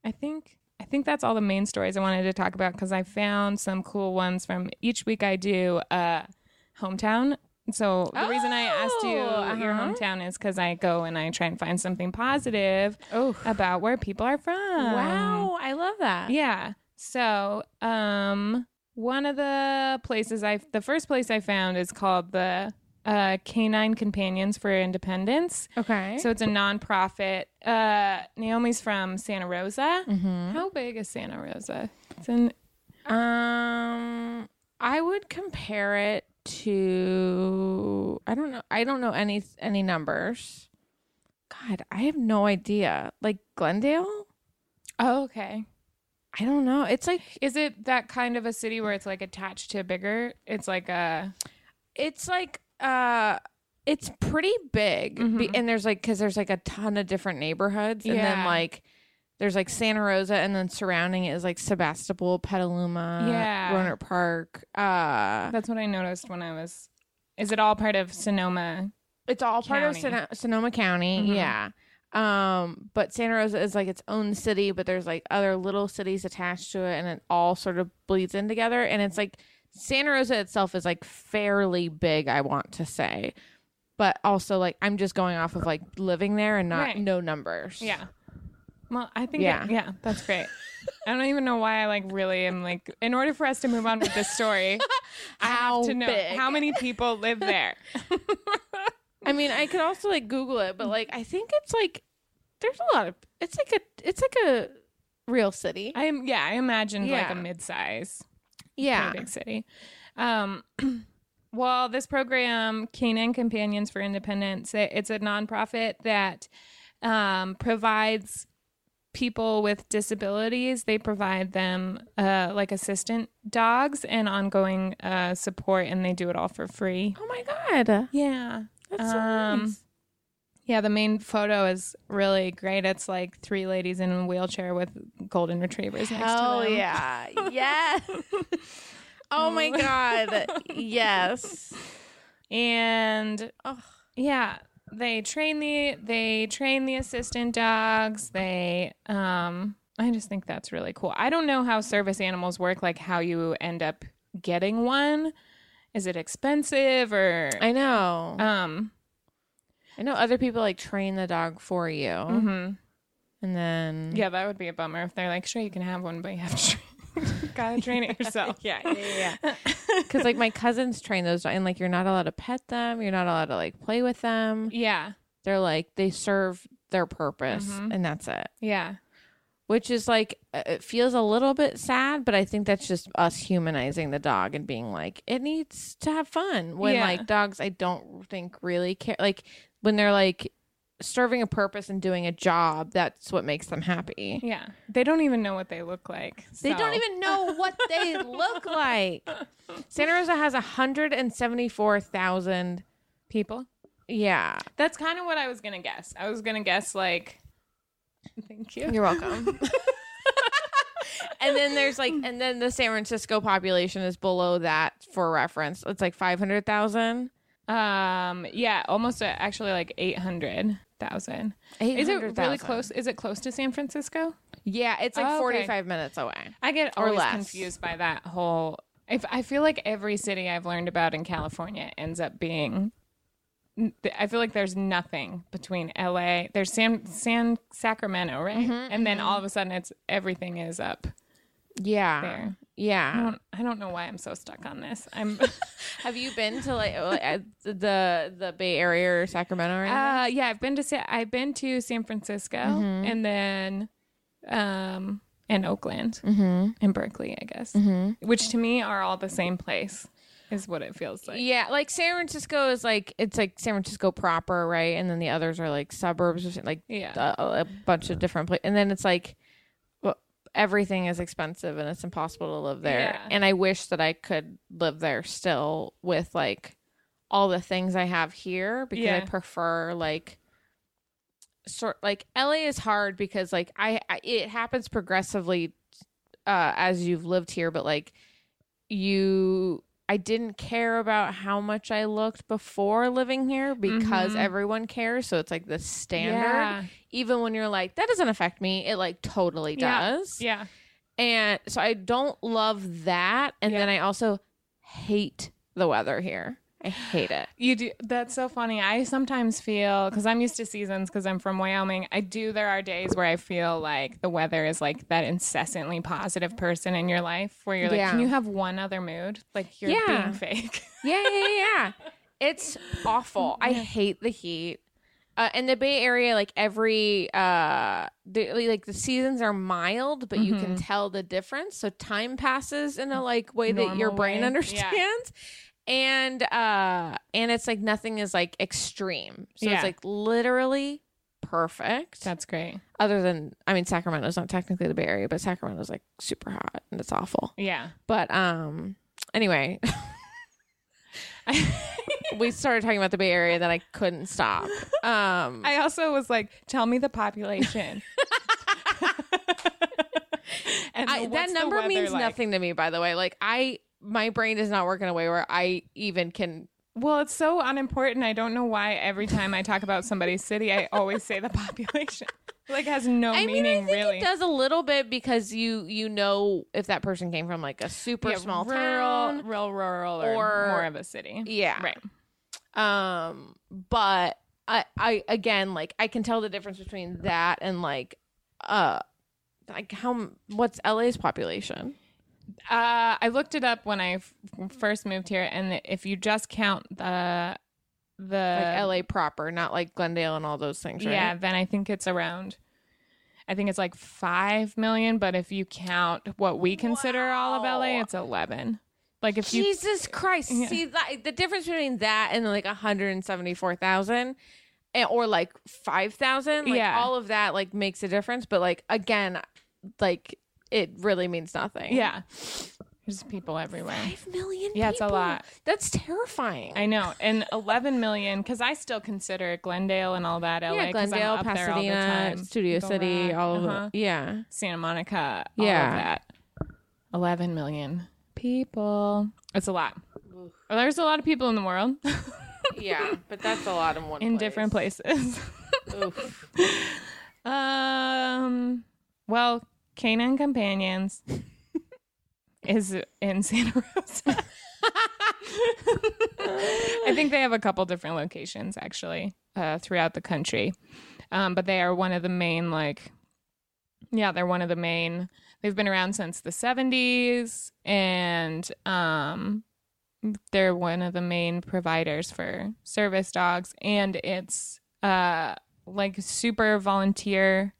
S2: I think I think that's all the main stories I wanted to talk about because I found some cool ones from each week. I do uh hometown. So the reason I asked you
S3: Oh,
S2: your
S3: uh-huh.
S2: hometown is because I go and I try and find something positive
S3: Oh.
S2: about where people are from.
S3: Wow. I love that.
S2: Yeah. So, um, one of the places I, the first place I found is called the uh, Canine Companions for Independence.
S3: Okay.
S2: So it's a nonprofit. Uh, Naomi's from Santa Rosa.
S3: Mhm.
S2: How big is Santa Rosa? It's in.
S3: Um, I would compare it to I don't know. I don't know any any numbers. God, I have no idea. Like Glendale?
S2: Oh, okay.
S3: I don't know. It's like
S2: Is it that kind of a city where it's like attached to a bigger? It's like a.
S3: it's like uh it's pretty big Be- and there's like because there's like a ton of different neighborhoods and then like there's like Santa Rosa and then surrounding it is like Sebastopol, Petaluma,
S2: Yeah.
S3: Rohnert Park. Uh
S2: That's what I noticed when I was. Is it all part of Sonoma?
S3: it's all part of. Sono- Sonoma County,
S2: Mhm.
S3: yeah. Um but Santa Rosa is like its own city, but there's like other little cities attached to it and it all sort of bleeds in together and it's like Santa Rosa itself is like fairly big, I want to say. But also like I'm just going off of like living there and not
S2: Right.
S3: no numbers.
S2: Yeah. Well, I think
S3: Yeah.
S2: yeah, yeah, that's great. I don't even know why I like really am like. In order for us to move on with this story, I have to know
S3: big?
S2: how many people live there.
S3: I mean, I could also like Google it, but like I think it's like there's a lot of it's like a it's like a real city.
S2: I am yeah, I imagined like a mid-size,
S3: yeah.
S2: big city. Um, well, this program, Canine Companions for Independence, it- it's a nonprofit that um, provides people with disabilities. They provide them uh, like assistant dogs and ongoing uh, support, and they do it all for free.
S3: Oh my god.
S2: Yeah.
S3: That's so
S2: Um,
S3: nice.
S2: Yeah, the main photo is really great. It's like three ladies in a wheelchair with golden retrievers next
S3: Hell
S2: to them.
S3: yeah. yes. oh my god. Yes.
S2: And
S3: Ugh.
S2: yeah, they train the they train the assistant dogs. They um I just think that's really cool. I don't know how service animals work like how you end up getting one. Is it expensive or
S3: I know.
S2: um
S3: I know other people like train the dog for you.
S2: mhm.
S3: And then
S2: Yeah, that would be a bummer if they're like, sure, you can have one, but you have to train gotta train it yourself.
S3: yeah, yeah, yeah. Because like my cousins train those, and like you're not allowed to pet them. You're not allowed to like play with them.
S2: yeah,
S3: They're like they serve their purpose,
S2: Mhm.
S3: and that's it.
S2: yeah,
S3: Which is like uh, it feels a little bit sad, but I think that's just us humanizing the dog and being like it needs to have fun. When
S2: Yeah.
S3: like dogs, I don't think really care. Like when they're like serving a purpose and doing a job, that's what makes them happy.
S2: yeah. They don't even know what they look like.
S3: They
S2: so-
S3: don't even know what they look like. Santa Rosa has 174,000.
S2: people.
S3: Yeah.
S2: That's kind of what I was gonna guess. I was gonna guess like. Thank you.
S3: You're welcome. and then there's like, and then the San Francisco population is below that for reference. It's like 500,000.
S2: Um. Yeah. Almost uh, actually like eight hundred thousand. Is it really
S3: 800,000.
S2: close? Is it close to San Francisco?
S3: Yeah, it's like
S2: Oh, okay.
S3: 45 minutes away.
S2: I get
S3: Or
S2: always
S3: less.
S2: confused by that whole. If I feel like every city I've learned about in California ends up being. I feel like there's nothing between LA. There's San San Sacramento, right?
S3: Mm-hmm,
S2: and then all of a sudden, it's everything is up
S3: Yeah.
S2: there. I
S3: Yeah.
S2: don't. I don't know why I'm so stuck on this. I'm.
S3: Have you been to like uh, the the Bay Area or Sacramento or anything?
S2: Uh, yeah, I've been to Sa- I've been to San Francisco
S3: Mm-hmm.
S2: and then um and Oakland
S3: mm-hmm.
S2: and Berkeley, I guess.
S3: Mm-hmm.
S2: Which to me are all the same place is what it feels like.
S3: Yeah, like San Francisco is like it's like San Francisco proper, right? And then the others are like suburbs, or something, like
S2: Yeah.
S3: a, a bunch of different places. And then it's like everything is expensive and it's impossible to live there.
S2: Yeah.
S3: And I wish that I could live there still with like all the things I have here because I prefer like sort like LA is hard because like I, I it happens progressively uh as you've lived here but like you I didn't care about how much I looked before living here because
S2: Mhm.
S3: everyone cares so it's like the standard
S2: Yeah.
S3: even when you're like that doesn't affect me it like totally
S2: Yeah.
S3: does
S2: Yeah.
S3: and so I don't love that and
S2: Yeah.
S3: then I also hate the weather here I hate it
S2: You do. That's so funny. I sometimes feel because I'm used to seasons because I'm from Wyoming. I do. There are days where I feel like the weather is like that incessantly positive person in your life, where you're like,
S3: Yeah.
S2: can you have one other mood? Like you're
S3: Yeah.
S2: being fake.
S3: yeah, yeah, yeah, yeah. It's awful. I hate the heat. Uh, in the Bay Area, like every uh, the, like the seasons are mild, but you can tell the difference. So time passes in a like way that your brain
S2: way. Yeah.
S3: And uh, and it's like nothing is like extreme. So
S2: Yeah.
S3: it's like literally perfect.
S2: That's great.
S3: Other than, I mean, Sacramento's not technically the Bay Area, but Sacramento's like super hot and it's awful.
S2: Yeah.
S3: But um, anyway. we started talking about the Bay Area, that I couldn't stop. Um,
S2: I also was like, tell me the population. and
S3: I, that number means
S2: like?
S3: nothing to me. By the way, like I, my brain does not work in a way where I even can.
S2: Well, it's so unimportant. I don't know why every time I talk about somebody's city, I always say the population. Like has no
S3: I mean, I think
S2: really.
S3: it does a little bit because you you know if that person came from like a super
S2: Yeah,
S3: small
S2: rural,
S3: town.
S2: real rural, or,
S3: or-
S2: more of a city.
S3: Yeah.
S2: Right.
S3: Um, but I, I again, like I can tell the difference between that and like, uh, like how what's LA's population?
S2: Uh, I looked it up when I f- first moved here, and if you just count the the
S3: Like LA proper, not like Glendale and all those things, right?
S2: Yeah, then I think it's around. I think it's like five million, but if you count what we consider all of LA, it's eleven. Like if you
S3: Jesus Christ!
S2: Yeah.
S3: See that, the difference between that and like one hundred and seventy four thousand, or like five thousand. Like
S2: Yeah.
S3: all of that like makes a difference. But like again, like it really means nothing.
S2: yeah, there's people everywhere.
S3: five million.
S2: Yeah, it's a lot.
S3: That's terrifying.
S2: I know, and eleven million because I still consider Glendale and all that LA.
S3: yeah, Glendale,
S2: up there all the
S3: Pasadena,
S2: time.
S3: Studio City, all of
S2: uh-huh.
S3: Yeah.
S2: Santa Monica, all
S3: Yeah.
S2: of that. 11 million people. It's a lot. Well, there's a lot of people in the world
S3: Yeah, but that's a lot in one
S2: in different places.
S3: Oof.
S2: um, well, Canine Companions is in Santa Rosa. I think they have a couple different locations actually uh, throughout the country, um, but they are one of the main like Yeah, they're one of the main. They've been around since the 70s and um they're one of the main providers for service dogs and it's uh like super volunteer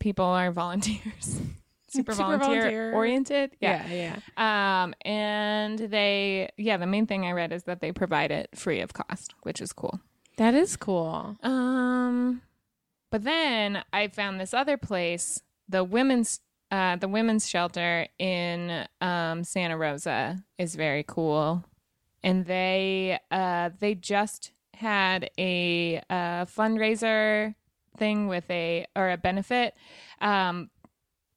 S2: people are volunteers. super,
S3: Super
S2: volunteer,
S3: volunteer.
S2: oriented. Yeah.
S3: yeah.
S2: Um and they yeah, the main thing I read is that they provide it free of cost, which is cool.
S3: That is cool.
S2: Um, but then I found this other place, the women's uh the women's shelter in um Santa Rosa is very cool. And they uh they just had a uh fundraiser thing with a or a benefit um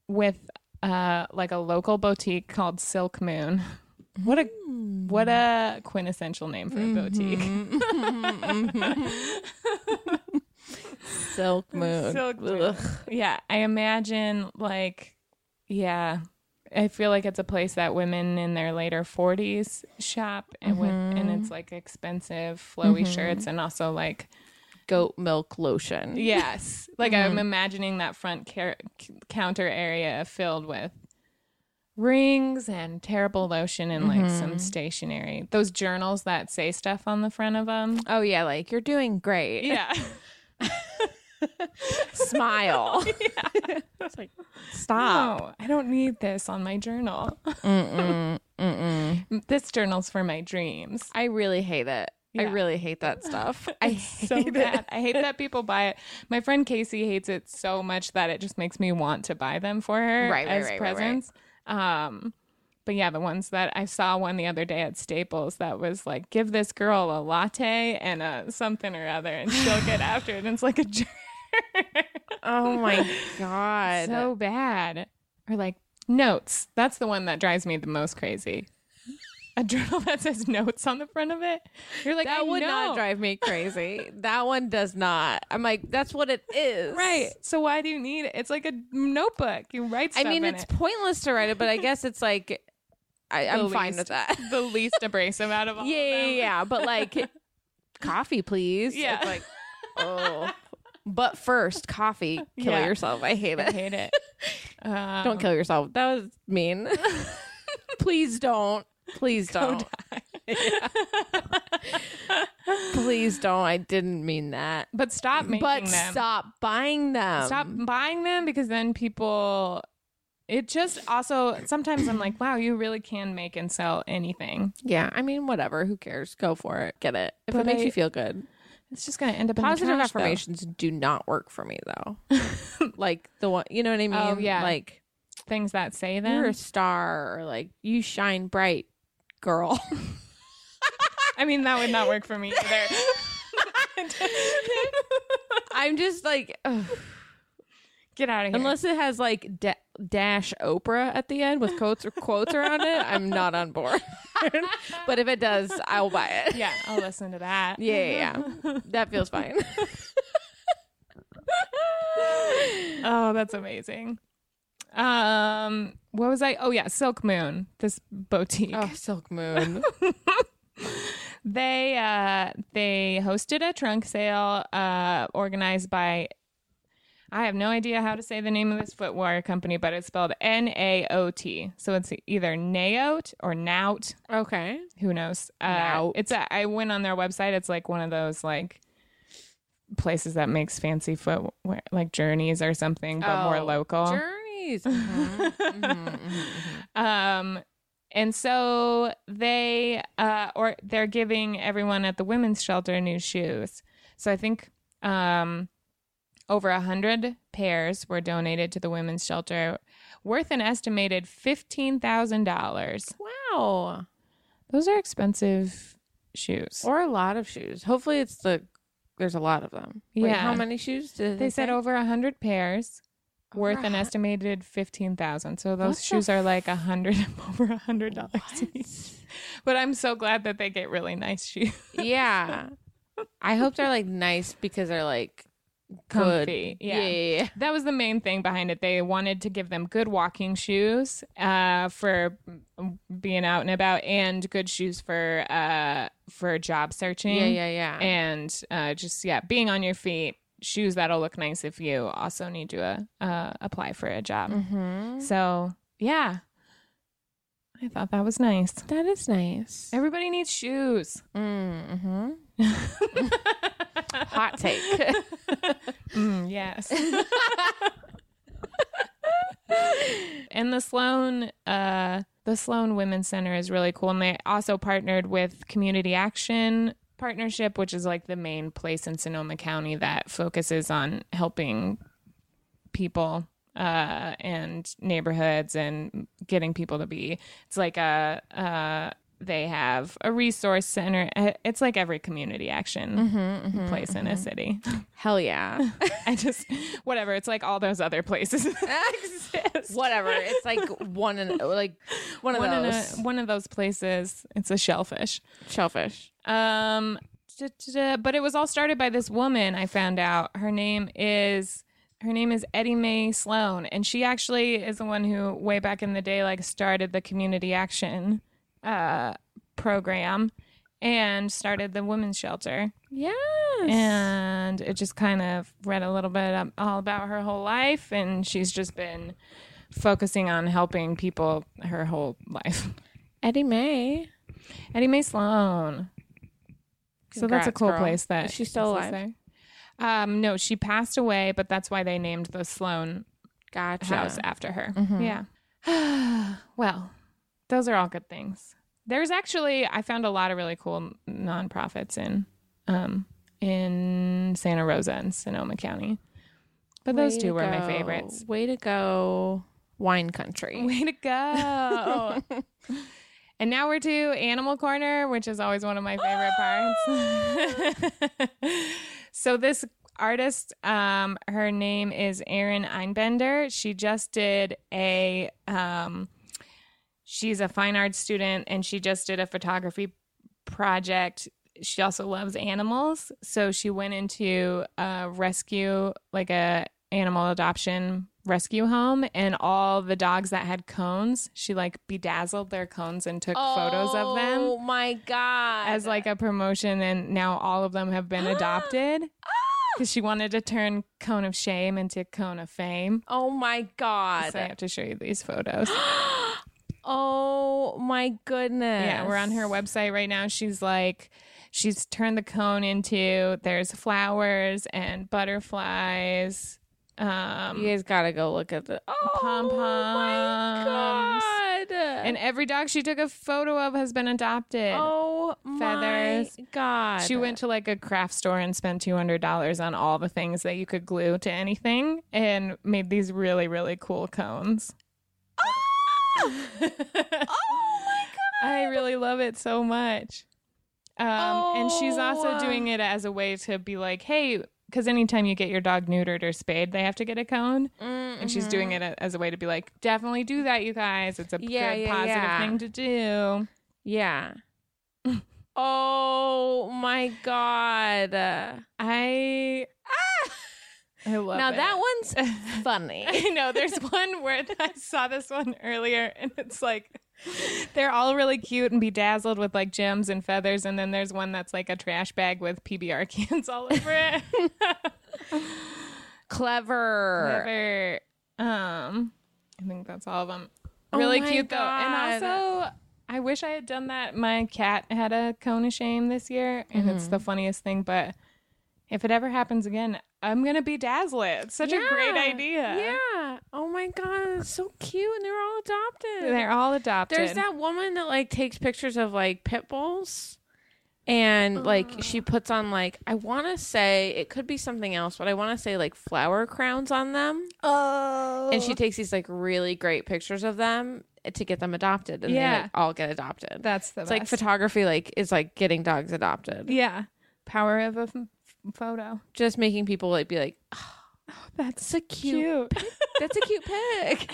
S2: with uh like a local boutique called Silk Moon. What a what a quintessential name for a boutique.
S3: Silk moon.
S2: Silk Moon. Yeah, I imagine like yeah. I feel like it's a place that women in their later 40s shop and with and it's like expensive flowy shirts and also like
S3: Goat milk lotion.
S2: yes, like I'm mm-hmm. imagining that front car- counter area filled with rings and terrible lotion and like some mm-hmm. stationery. Those journals that say stuff on the front of them.
S3: Oh yeah, like you're doing great.
S2: Yeah.
S3: Smile. It's like stop.
S2: Oh, I don't need this on my journal.
S3: Mm-mm. Mm-mm.
S2: This journal's for my dreams.
S3: I really hate it. I really hate that stuff. I
S2: It's so
S3: hate
S2: bad.
S3: it.
S2: I hate that people buy it. My friend Casey hates it so much that it just makes me want to buy them for her
S3: Right,
S2: as
S3: right, right, right.
S2: presents. Um, but yeah, the ones that I saw one the other day at Staples that was like, give this girl a latte and a something or other, and she'll get after it. And it's like a jerk.
S3: Oh my god.
S2: so bad. Or like notes. That's the one that drives me the most crazy. A journal that says notes on the front of it. You're like,
S3: that
S2: I
S3: would not drive me crazy. that one does not. I'm like, that's what it is.
S2: Right. So why do you need it? It's like a notebook. You write
S3: something.
S2: I
S3: mean, it's
S2: it.
S3: pointless to write it, but I guess it's like, I, I'm
S2: The
S3: fine with that.
S2: the least abrasive out of all
S3: yeah,
S2: of
S3: yeah, yeah. But like, coffee, please.
S2: Yeah.
S3: It's like, oh. But first, coffee. Kill
S2: Yeah.
S3: yourself. I hate
S2: I
S3: it.
S2: hate it. Um,
S3: Don't kill yourself. That was mean. Please don't. Please don't. Please don't. I didn't mean that.
S2: But stop making
S3: But
S2: them.
S3: stop buying them.
S2: Stop buying them because then people. It just also sometimes I'm like, wow, you really can make and sell anything.
S3: Yeah, I mean, whatever. Who cares? Go for it. Get it. If
S2: But
S3: it makes
S2: I-
S3: you feel good.
S2: It's just gonna end up in the
S3: Positive
S2: trash, though.
S3: affirmations do not work for me though. like the one, you know what I oh, mean?
S2: Oh, yeah.
S3: Like
S2: Things that say them.
S3: you're a star, or like you shine bright, girl.
S2: I mean, that would not work for me either.
S3: I'm just like, ugh.
S2: Get out of here.
S3: unless it has like da- dash Oprah at the end with quotes or quotes around it, I'm not on board. but if it does, I'll buy it.
S2: yeah, I'll listen to that.
S3: Yeah, yeah, yeah. that feels fine.
S2: Oh, that's amazing. Um, what was I? Oh yeah, Silk Moon, this boutique.
S3: oh, Silk Moon.
S2: They uh they hosted a trunk sale uh organized by I have no idea how to say the name of this footwear company, but it's spelled N A O T. So it's either Naot or Nout.
S3: Okay.
S2: Who knows? Uh, It's a, I went on their website. It's like one of those like places that makes fancy footwear, like Journeys or something, but more
S3: Oh,
S2: local.
S3: Journeys. Mhm, mhm, mhm, mhm.
S2: Um, and so they uh, or they're giving everyone at the women's shelter new shoes. So I think um, over a hundred pairs were donated to the women's shelter, worth an estimated fifteen thousand dollars.
S3: Wow.
S2: Those are expensive shoes.
S3: Or a lot of shoes. Hopefully, it's the. There's a lot of them. Wait,
S2: Yeah.
S3: how many shoes did
S2: they
S3: they,
S2: said over a hundred pairs. Worth an estimated fifteen thousand. So those
S3: What
S2: shoes are like a hundred over a hundred dollars But I'm so glad that they get really nice shoes.
S3: yeah. I hope they're like nice because they're like
S2: Comfy, yeah.
S3: Yeah. yeah, yeah.
S2: That was the main thing behind it. They wanted to give them good walking shoes uh, for being out and about, and good shoes for uh, for job searching.
S3: Yeah, yeah, yeah.
S2: and uh, just yeah, being on your feet, shoes that'll look nice if you also need to uh, uh, apply for a job.
S3: Mm-hmm.
S2: So yeah, I thought that was nice.
S3: That is nice.
S2: Everybody needs shoes.
S3: Mm-hmm. Hot take.
S2: Mm, yes. and the Sloan, uh, the Sloan Women's Center is really cool, and they also partnered with Community Action Partnership, which is like the main place in Sonoma County that focuses on helping people uh, and neighborhoods and getting people to be. It's like a. Uh, they have a resource center. Uh, It's like every community action place in a city.
S3: Hell yeah.
S2: I just whatever. It's like all those other places exist.
S3: Whatever. It's like one and like one of
S2: One, in a,
S3: those
S2: one of those places. It's a shellfish.
S3: shellfish.
S2: Um, da, da, da, but it was all started by this woman. I found out her name is her name is Eddie Mae Sloan, and she actually is the one who way back in the day like started the community action uh program and started the women's shelter.
S3: Yes.
S2: and it just kind of read a little bit all about her whole life and she's just been focusing on helping people her whole life
S3: Eddie Mae.
S2: eddie mae sloan so that's a cool
S3: girl.
S2: place that
S3: she's still alive?
S2: there. um no she passed away but that's why they named the sloan
S3: Gotcha.
S2: house after her
S3: Mhm.
S2: yeah well those are all good things. There's actually i found a lot of really cool nonprofits in um in santa rosa and sonoma county. But those two were my favorites.
S3: Way to go, wine country.
S2: way to go. And now we're to animal corner which is always one of my favorite parts. So this artist um her name is erin einbender. She just did a um she's a fine arts student and she just did a photography project she also loves animals so she went into a rescue like a animal adoption rescue home and all the dogs that had cones she like bedazzled their cones and took photos of them
S3: Oh my god!
S2: as like a promotion and now all of them have been adopted oh! because she wanted to turn cone of shame into cone of fame
S3: oh my god!
S2: so i have to show you these photos
S3: oh my goodness!
S2: Yeah, we're on her website right now. She's like, she's turned the cone into there's flowers and butterflies. Um,
S3: You guys gotta go look at the oh
S2: Pom-poms.
S3: my god!
S2: and every dog she took a photo of has been adopted.
S3: oh
S2: feathers.
S3: my god!
S2: She went to like a craft store and spent two hundred dollars on all the things that you could glue to anything, and made these really really cool cones.
S3: oh my god!
S2: I really love it so much. Um, And she's also
S3: Oh.
S2: doing it as a way to be like, hey, because anytime you get your dog neutered or spayed, they have to get a cone. And she's doing it as a way to be like, definitely do that, you guys. It's a
S3: Yeah,
S2: good,
S3: yeah,
S2: positive
S3: yeah.
S2: thing to do.
S3: Yeah. oh my god!
S2: I, I love
S3: now
S2: it.
S3: that one's funny.
S2: I know. There's one where I saw this one earlier, and it's like they're all really cute and bedazzled with like gems and feathers, and then there's one that's like a trash bag with PBR cans all over it.
S3: Clever.
S2: Clever. Um, I think that's all of them. Really
S3: Oh my
S2: cute though, and also. I wish I had done that. My cat had a cone of shame this year, and it's
S3: Mm-hmm.
S2: the funniest thing. But if it ever happens again, I'm gonna bedazzle it. It's such a great idea.
S3: Yeah. Oh my god, it's so cute, and they're all adopted.
S2: They're all adopted.
S3: There's that woman that like takes pictures of like pit bulls, and like she puts on like I want to say it could be something else, but I want to say like flower crowns on them,
S2: Oh.
S3: and she oh. takes these like really great pictures of them to get them adopted, and they like, all get adopted.
S2: That's the
S3: it's like photography, like is like getting dogs adopted.
S2: yeah. Power of a photo.
S3: Just making people like be like, oh,
S2: That's
S3: that's a cute,
S2: cute.
S3: that's a cute pic,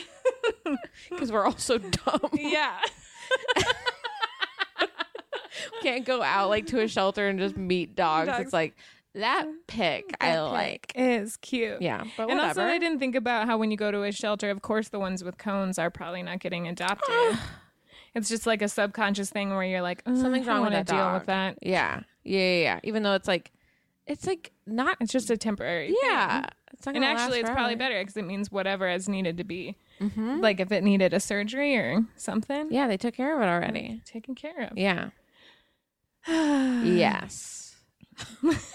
S3: because we're all so dumb.
S2: yeah.
S3: can't go out like to a shelter and just meet dogs.
S2: Dogs.
S3: It's like that pic I like.
S2: Is cute.
S3: Yeah, but
S2: And
S3: whatever.
S2: also, I didn't think about how when you go to a shelter, of course, the ones with cones are probably not getting adopted. it's just like a subconscious thing where you're like, "Uh,
S3: Something's wrong with that
S2: deal
S3: dog.
S2: with that.
S3: yeah. yeah, yeah, yeah. Even though it's like it's like not.
S2: It's just a temporary.
S3: Yeah,
S2: thing.
S3: it's not
S2: And actually, it's probably better because it means whatever is needed to be,
S3: Mhm.
S2: like if it needed a surgery or something,
S3: Yeah, they took care of it already.
S2: taken care of.
S3: Yeah. yes.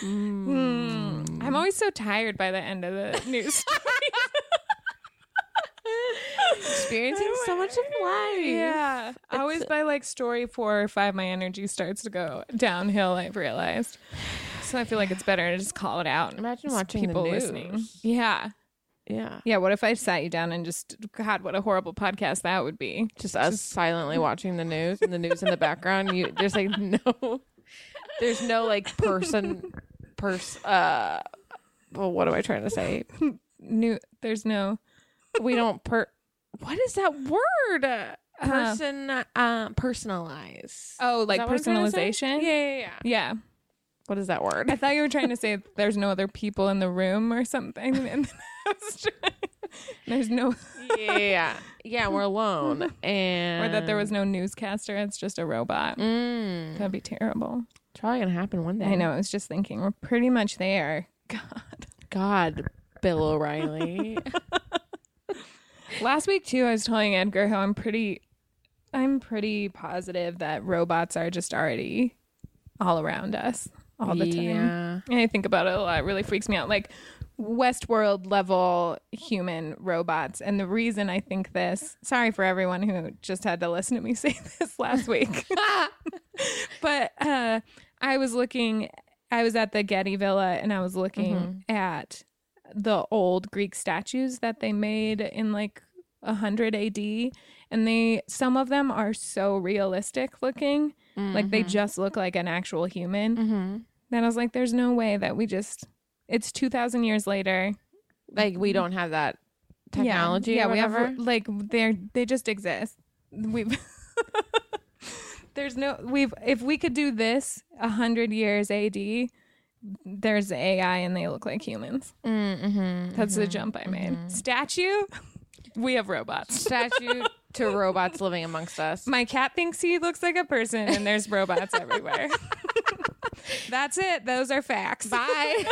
S2: Hmm. I'm always so tired by the end of the news story.
S3: Experiencing so much of life.
S2: Yeah. Always by like story four or five, my energy starts to go downhill, I've realized. So I feel like it's better to just call it out.
S3: Imagine
S2: Just
S3: watching the news.
S2: Yeah.
S3: Yeah.
S2: Yeah. What if I sat you down and just, God, what a horrible podcast that would be.
S3: Just us silently watching the news and the news in the background. You there's like no there's no like person pers uh well what am I trying to say?
S2: New, there's no,
S3: We don't per what is that word? Person uh personalize.
S2: oh, like
S3: that what I'm trying to say?
S2: personalization?
S3: Yeah, yeah, yeah.
S2: Yeah.
S3: What is that word?
S2: I thought you were trying to say there's no other people in the room or something. And I was trying, there's no,
S3: yeah, yeah, yeah. We're alone, and
S2: or that there was no newscaster. It's just a robot.
S3: Mm,
S2: That'd be terrible.
S3: it's probably gonna happen one day.
S2: I know. I was just thinking we're pretty much there. God.
S3: God, Bill O'Reilly.
S2: Last week too, I was telling Edgar how I'm pretty, I'm pretty positive that robots are just already all around us all the time.
S3: Yeah.
S2: And I think about it a lot. It really freaks me out. Like Westworld level human robots. And the reason I think this, sorry for everyone who just had to listen to me say this last week. but uh, I was looking, I was at the Getty Villa and I was looking at the old Greek statues that they made in like 100 AD. And they, some of them are so realistic looking. Like they just look like an actual human.
S3: Mm-hmm.
S2: Then I was like, there's no way that we just, it's 2,000 years later.
S3: Like we don't have that technology.
S2: Yeah,
S3: or
S2: we have, like, they're, they just exist. We've, there's no, we've, if we could do this 100 years AD, there's AI and they look like humans.
S3: Mm-hmm.
S2: That's the jump I made. Statue, we have robots.
S3: statue to robots living amongst us.
S2: My cat thinks he looks like a person and there's robots everywhere. That's it. Those are facts.
S3: Bye.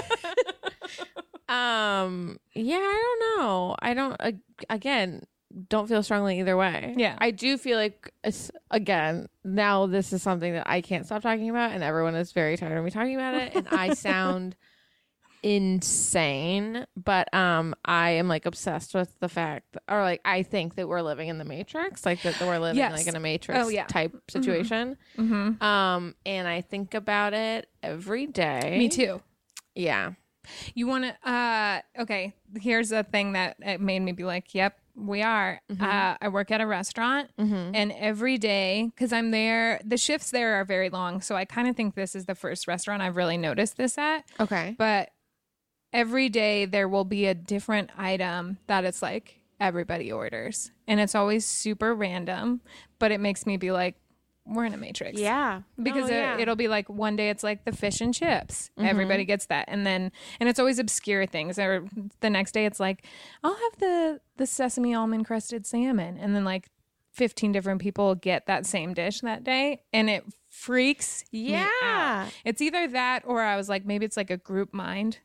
S3: um. Yeah, I don't know. I don't. Uh, again, don't feel strongly either way.
S2: Yeah.
S3: I do feel like it's, again now this is something that I can't stop talking about, and everyone is very tired of me talking about it, and I sound insane but um i am like obsessed with the fact or like i think that we're living in the matrix like that we're living
S2: Yes.
S3: like in a matrix
S2: Oh, yeah.
S3: type situation
S2: Mm-hmm.
S3: um and i think about it every day
S2: Me too.
S3: yeah
S2: You want to? Uh, okay. Here's a thing that it made me be like, "Yep, we are." Uh, I work at a restaurant,
S3: mm-hmm.
S2: and every day, because I'm there, the shifts there are very long. So I kind of think this is the first restaurant I've really noticed this at.
S3: okay
S2: But every day there will be a different item that it's like everybody orders, and it's always super random. But it makes me be like, "We're in a matrix."
S3: yeah.
S2: Because
S3: Oh, yeah.
S2: it, it'll be like one day it's like the fish and chips. Mm-hmm. Everybody gets that. And then and it's always obscure things. Or the next day it's like i'll have the the sesame almond crusted salmon. And then like 15 different people get that same dish that day. And it freaks
S3: yeah.
S2: it's either that or i was like maybe it's like a group mind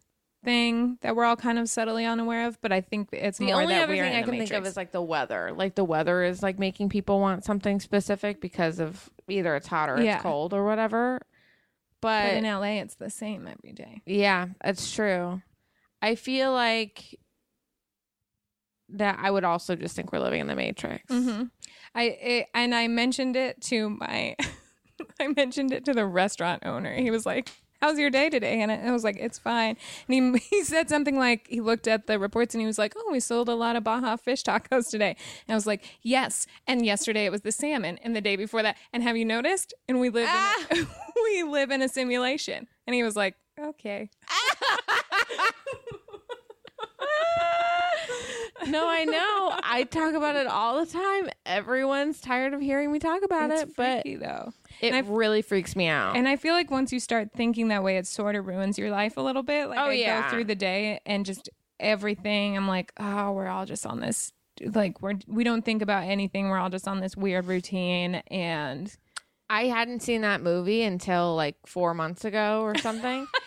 S2: thing that we're all kind of subtly unaware of. But i think it's
S3: the
S2: more
S3: only
S2: that
S3: other thing i can think of
S2: matrix.
S3: is like the weather. Like the weather is like making people want something specific because of either it's hot or
S2: Yeah.
S3: it's cold or whatever. But,
S2: but in la it's the same every day.
S3: Yeah it's true. I feel like that i would also just think we're living in the matrix.
S2: Hmm I it, and I mentioned it to my, I mentioned it to the restaurant owner. He was like, "How's your day today?" And I was like, "It's fine." And he he said something like he looked at the reports and he was like, "Oh, we sold a lot of Baja fish tacos today." And I was like, "Yes." And yesterday it was the salmon, and the day before that. And have you noticed? And we live in a, ah. we live in a simulation. And he was like, "Okay."
S3: no i know i talk about it all the time everyone's tired of hearing me talk about
S2: It's
S3: it but
S2: freaky, though.
S3: it
S2: I-
S3: really freaks me out
S2: And I feel like once you start thinking that way, it sort of ruins your life a little bit. Like
S3: Oh,
S2: I
S3: yeah.
S2: go through the day and just everything. I'm like, oh, we're all just on this. Like we're we don't think about anything. We're all just on this weird routine. And
S3: I hadn't seen that movie until like four months ago or something.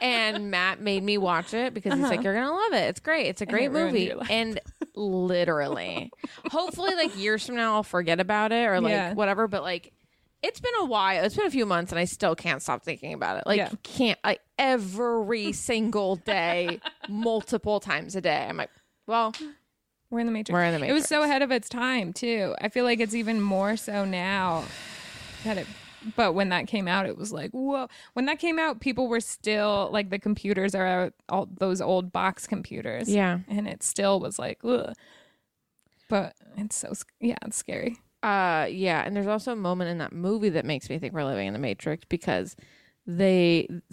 S3: and Matt made me watch it because he's like, uh-huh. You're gonna love it. It's great. It's a great
S2: it
S3: movie. And literally. hopefully like years from now I'll forget about it or like
S2: Yeah.
S3: whatever. But like it's been a while. It's been a few months and I still can't stop thinking about it. Like
S2: Yeah.
S3: can't like every single day, multiple times a day. I'm like, well,
S2: We're in the Matrix.
S3: We're in the matrix.
S2: It was so ahead of its time too. I feel like it's even more so now that it. But when that came out, it was like whoa. When that came out, people were still like the computers are out, all those old box computers.
S3: yeah.
S2: and it still was like, ugh. But it's so yeah, it's scary.
S3: Uh yeah, and there's also a moment in that movie that makes me think we're living in the Matrix because they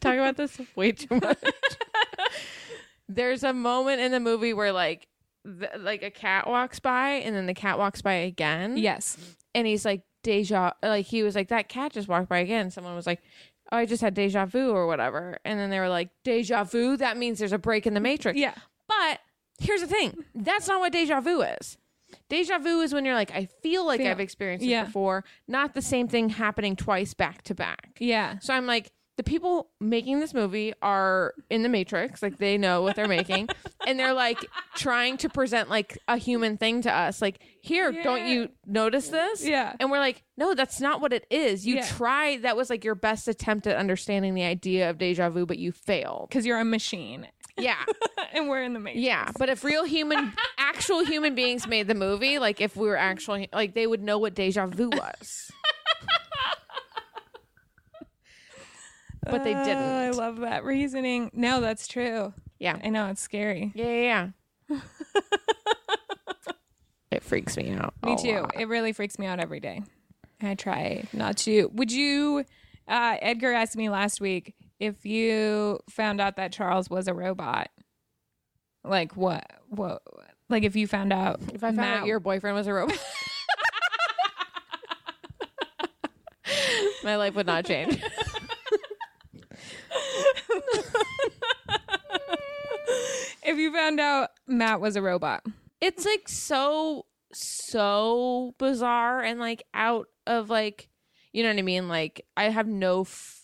S3: talk about this way too much. there's a moment in the movie where like th- like a cat walks by and then the cat walks by again.
S2: Yes,
S3: And he's like deja like he was like that cat just walked by again. Someone was like Oh, I just had deja vu or whatever. And then they were like, deja vu? That means there's a break in the matrix.
S2: yeah,
S3: But here's the thing that's not what deja vu is. Deja vu is when you're like, I feel like
S2: Feel-
S3: I've experienced this
S2: yeah.
S3: before, not the same thing happening twice back to back.
S2: yeah.
S3: So I'm like, the people making this movie are in the matrix, like they know what they're making, and they're like trying to present like a human thing to us. Like, here, don't you notice this?
S2: Yeah.
S3: And we're like, no, that's not what it is. You
S2: Yeah.
S3: try, that was like your best attempt at understanding the idea of deja vu, but you failed.
S2: Because you're a machine,
S3: Yeah.
S2: and we're in the Matrix.
S3: Yeah, but if real human, actual human beings made the movie, like if we were actual, like they would know what deja vu was. But they
S2: Uh,
S3: didn't.
S2: I love that reasoning. No, that's true.
S3: Yeah,
S2: I know it's scary.
S3: yeah, yeah. yeah. it freaks me out.
S2: Me too.
S3: lot.
S2: It really freaks me out every day. I try not to. Would you? Uh, Edgar asked me last week if you found out that Charles was a robot. Like what? What? Like if you found out
S3: If I found
S2: Matt-
S3: out your boyfriend was a robot, my life would not change.
S2: if you found out Matt was a robot.
S3: it's like so so bizarre and like out of like you know what i mean like i have no f-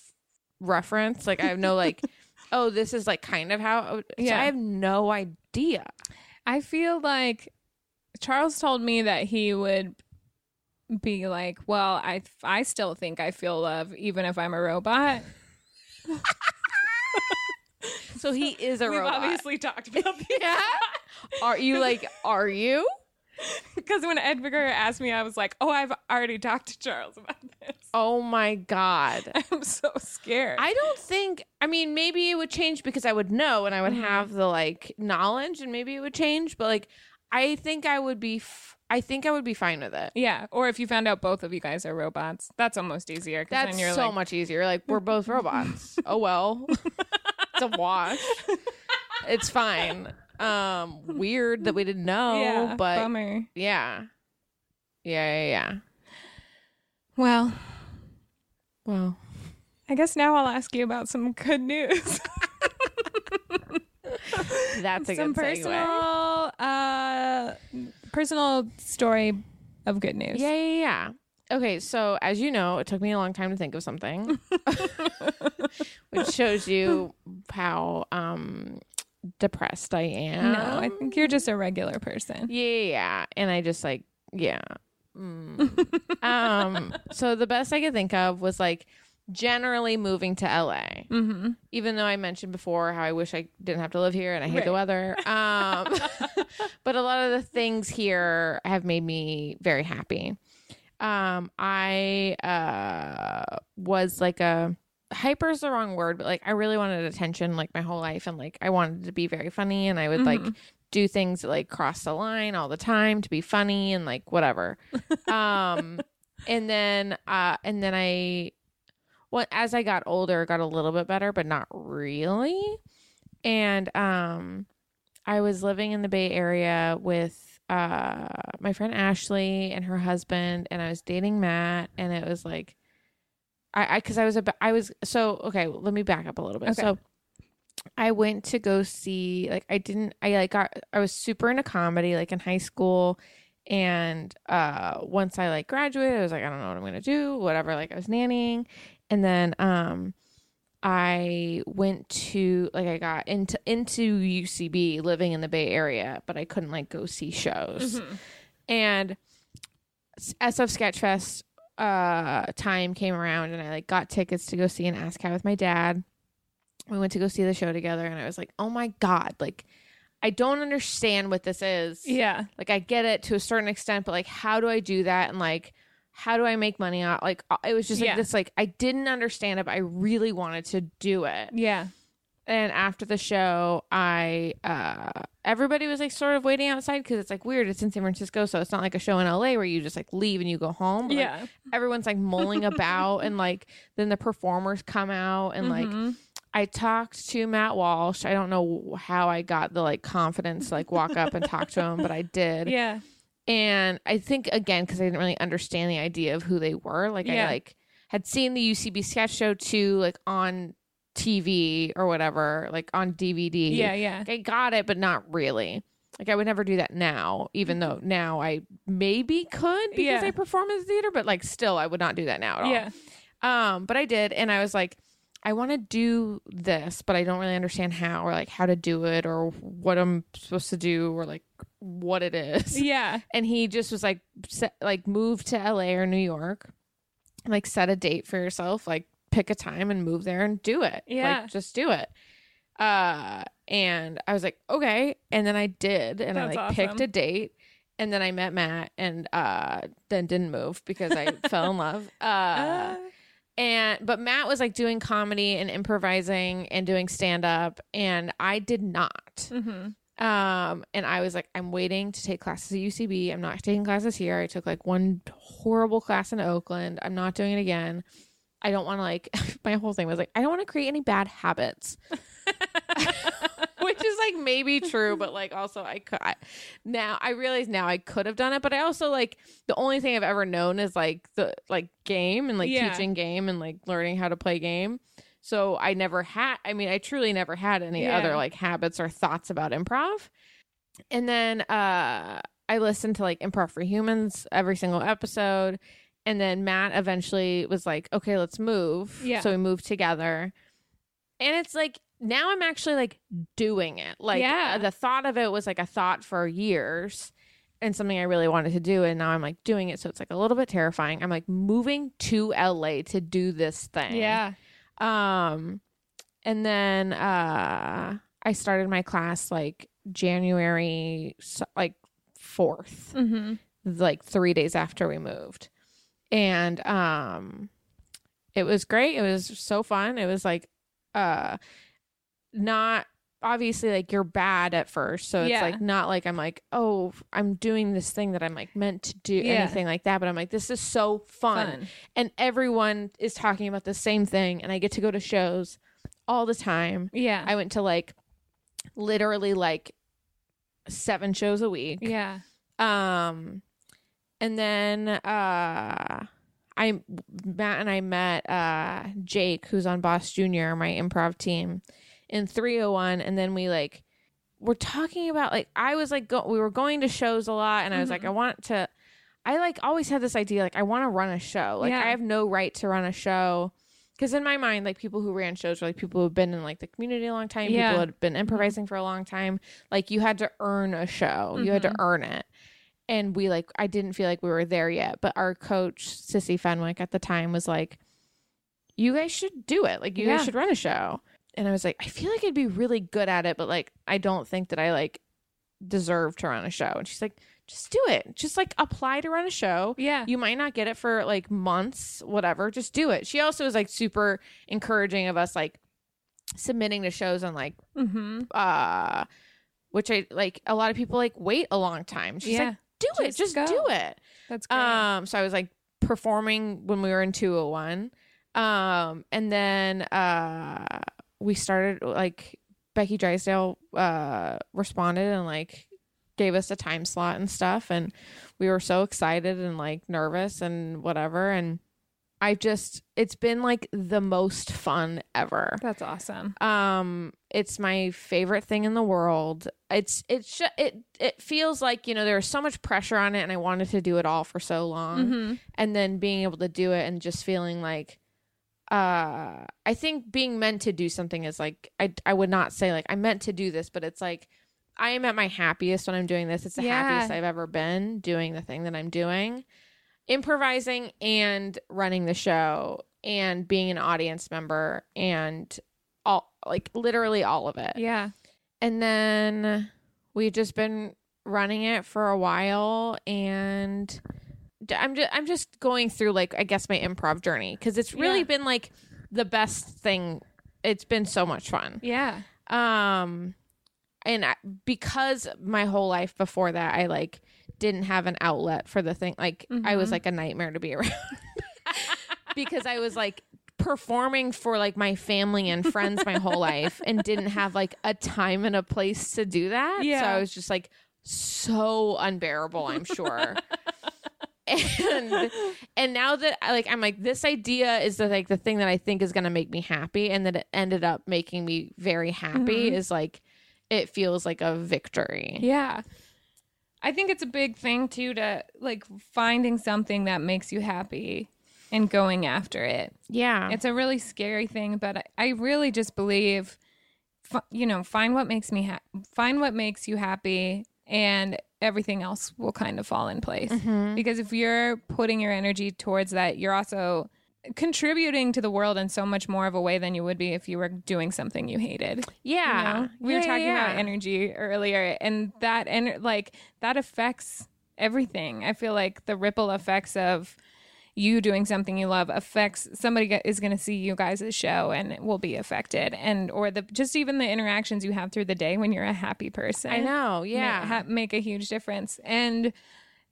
S3: reference like i have no like oh this is like kind of how would- so
S2: Yeah.
S3: i have no idea
S2: I feel like Charles told me that he would be like, "Well, I I still think I feel love even if I'm a robot."
S3: so he is a
S2: We've
S3: robot
S2: obviously talked about this.
S3: yeah are you like are you
S2: Because when Ed Edgar asked me, I was like, "Oh, I've already talked to Charles about this."
S3: oh my god
S2: I'm so scared.
S3: I don't think. I mean, maybe it would change because I would know and I would
S2: Mhm.
S3: have the like knowledge, and maybe it would change. But like, I think I would be. F- I think I would be fine with it.
S2: yeah, or if you found out both of you guys are robots, that's almost easier.
S3: That's
S2: then you're
S3: so
S2: like,
S3: much easier. Like we're both robots. oh well, it's a wash. It's fine. Um, weird that we didn't know,
S2: yeah,
S3: but
S2: bummer.
S3: yeah, yeah, yeah, yeah.
S2: Well,
S3: Well,
S2: I guess now I'll ask you about some good news.
S3: that's a
S2: some
S3: good segue.
S2: Some personal uh personal story of good news.
S3: Yeah, yeah, yeah. Okay, so as you know, it took me a long time to think of something, which shows you how um depressed I am.
S2: No, I think you're just a regular person.
S3: Yeah, yeah. And I just like, yeah. Mm. um, so the best I could think of was like generally moving to LA.
S2: Mm-hmm.
S3: Even though I mentioned before how I wish I didn't have to live here and I hate the weather. Um, but a lot of the things here have made me very happy. Um, I uh was like a hyper is the wrong word, but like I really wanted attention like my whole life and like I wanted to be very funny and I would like
S2: Mhm.
S3: do things that like cross the line all the time to be funny and like whatever. um and then uh and then I well as I got older got a little bit better but not really. And um I was living in the Bay Area with uh my friend Ashley and her husband and I was dating Matt and it was like I I cuz I was a I was so okay, let me back up a little bit.
S2: Okay.
S3: So I went to go see like I didn't I like got I was super into comedy like in high school And uh once I like graduated, I was like, I don't know what I'm gonna do, whatever. Like I was nannying. And then um I went to like I got into into UCB living in the Bay Area, but I couldn't like go see shows.
S2: Mhm.
S3: And SF Sketchfest uh time came around and I like got tickets to go see an ASSSSCAT with my dad. We went to go see the show together and I was like, "Oh my god, like I don't understand what this is."
S2: Yeah.
S3: Like I get it to a certain extent, but like how do I do that and like how do I make money out? Like uh, it was just like
S2: Yeah.
S3: this like I didn't understand it, but I really wanted to do it.
S2: Yeah.
S3: And after the show, I uh everybody was like sort of waiting outside because it's like weird. It's in San Francisco, so it's not like a show in LA where you just like leave and you go home. But, like,
S2: Yeah.
S3: everyone's like mulling about, and like then the performers come out, and like
S2: Mhm.
S3: I talked to Matt Walsh. I don't know how I got the like confidence to like walk up and talk to him, but I did.
S2: yeah.
S3: And I think again because I didn't really understand the idea of who they were. Like
S2: Yeah.
S3: I like had seen the UCB sketch show too, like on TV or whatever, like on DVD.
S2: Yeah. Yeah.
S3: Like, I got it, but not really. Like I would never do that now, even though now I maybe could because
S2: Yeah.
S3: I perform in the theater, but like still I would not do that now at all.
S2: Yeah.
S3: Um, but I did, and I was like, I want to do this, but I don't really understand how or like how to do it or what I'm supposed to do or like what it is.
S2: Yeah.
S3: And he just was like, set, like move to LA or New York, like set a date for yourself, like pick a time and move there and do it.
S2: Yeah.
S3: like just do it. Uh, and I was like, okay, and then I did, and I
S2: That's
S3: like picked a date. And then I met Matt, and uh, then didn't move because I fell in love. Uh,
S2: Uh,
S3: and but Matt was like doing comedy and improvising and doing stand up and I did not.
S2: mhm.
S3: Um and I was like I'm waiting to take classes at UCB. I'm not taking classes here. I took like one horrible class in Oakland. I'm not doing it again. I don't want to like my whole thing was like I don't want to create any bad habits. Which is like maybe true, but like also I could I, now I realize now I could have done it, but I also like the only thing I've ever known is like the like game and like
S2: Yeah.
S3: teaching game and like learning how to play game. So I never had I mean I truly never had any
S2: Yeah.
S3: other like habits or thoughts about improv. And then uh I listened to like Improv for Humans every single episode. And then Matt eventually was like, okay, let's move.
S2: Yeah.
S3: So we moved together. And it's like, now I'm actually like doing it. Like,
S2: Yeah.
S3: the thought of it was like a thought for years and something I really wanted to do. And now I'm like doing it. So it's like a little bit terrifying. I'm like moving to LA to do this thing.
S2: Yeah.
S3: Um, and then uh, I started my class like January, like 4th
S2: Mm-hmm.
S3: like three days after we moved and um it was great it was so fun it was like uh not obviously like you're bad at first so it's
S2: Yeah.
S3: like not like i'm like oh i'm doing this thing that i'm like meant to do
S2: Yeah.
S3: anything like that but i'm like this is so fun.
S2: Fun.
S3: and everyone is talking about the same thing and i get to go to shows all the time
S2: Yeah.
S3: i went to like literally like seven shows a week
S2: yeah.
S3: um, and then uh, I Matt and I met uh Jake, who's on Boss Junior, my improv team, in 301, and then we like we're talking about like I was like go- we were going to shows a lot, and I was like
S2: Mhm.
S3: I want to. I like always had this idea like I want to run a show. Like
S2: Yeah.
S3: I have no right to run a show. Because in my mind, like people who ran shows were like people who have been in like the community a long time,
S2: Yeah.
S3: people had been improvising for a long time. Like you had to earn a show, you had to
S2: Mhm.
S3: earn it and we like I didn't feel like we were there yet. But our coach, Sissy Fenwick at the time, was like, You guys should do it. Like you
S2: Yeah.
S3: guys should run a show. And I was like, I feel like I'd be really good at it, but like I don't think that I like deserve to run a show. And she's like, just do it. Just like apply to run a show.
S2: Yeah.
S3: You might not get it for like months, whatever. Just do it. She also was like super encouraging of us like submitting to shows on like
S2: mm-hmm.
S3: uh which I like a lot of people like wait a long time. She's
S2: Yeah.
S3: like, do it,
S2: Just
S3: just
S2: go.
S3: do it.
S2: That's great.
S3: Um so I was like performing when we were in 201. Um and then uh we started like Becky Drysdale uh responded and like gave us a time slot and stuff and we were so excited and like nervous and whatever and I've just it's been like the most fun ever.
S2: That's awesome.
S3: Um it's my favorite thing in the world. It's it's ju- it it feels like, you know, there was so much pressure on it and I wanted to do it all for so long
S2: Mm-hmm.
S3: and then being able to do it and just feeling like uh I think being meant to do something is like I I would not say like I meant to do this, but it's like I am at my happiest when I'm doing this. It's the
S2: Yeah.
S3: happiest I've ever been doing the thing that I'm doing. Improvising and running the show and being an audience member and all like literally all of it.
S2: Yeah.
S3: And then we've just been running it for a while and I'm just I'm just going through like I guess my improv journey cuz it's really
S2: Yeah.
S3: been like the best thing. It's been so much fun.
S2: Yeah.
S3: Um and I, because my whole life before that I like didn't have an outlet for the thing like I was
S2: Mhm.
S3: like a nightmare to be around. because I was like performing for like my family and friends my whole life and didn't have like a time and a place to do that.
S2: Yeah.
S3: So I was just like so unbearable, I'm sure. and and now that I like I'm like this idea is the like the thing that I think is going to make me happy and that it ended up making me very happy
S2: Mhm.
S3: is like it feels like a victory.
S2: Yeah. I think it's a big thing too to like finding something that makes you happy and going after it.
S3: Yeah.
S2: It's a really scary thing, but I, I really just believe, fi- you know, find what makes me ha- find what makes you happy, and everything else will kind of fall in place.
S3: Mhm.
S2: Because if you're putting your energy towards that, you're also contributing to the world in so much more of a way than you would be if you were doing something you hated. you
S3: Yeah.
S2: know? we were talking
S3: yeah.
S2: about energy earlier, and that and like that affects everything. I feel like the ripple effects of you doing something you love affects somebody is going to see you guys' show and will be affected and or the just even the interactions you have through the day when you're a happy person
S3: I know. Yeah.
S2: ha- make a huge difference and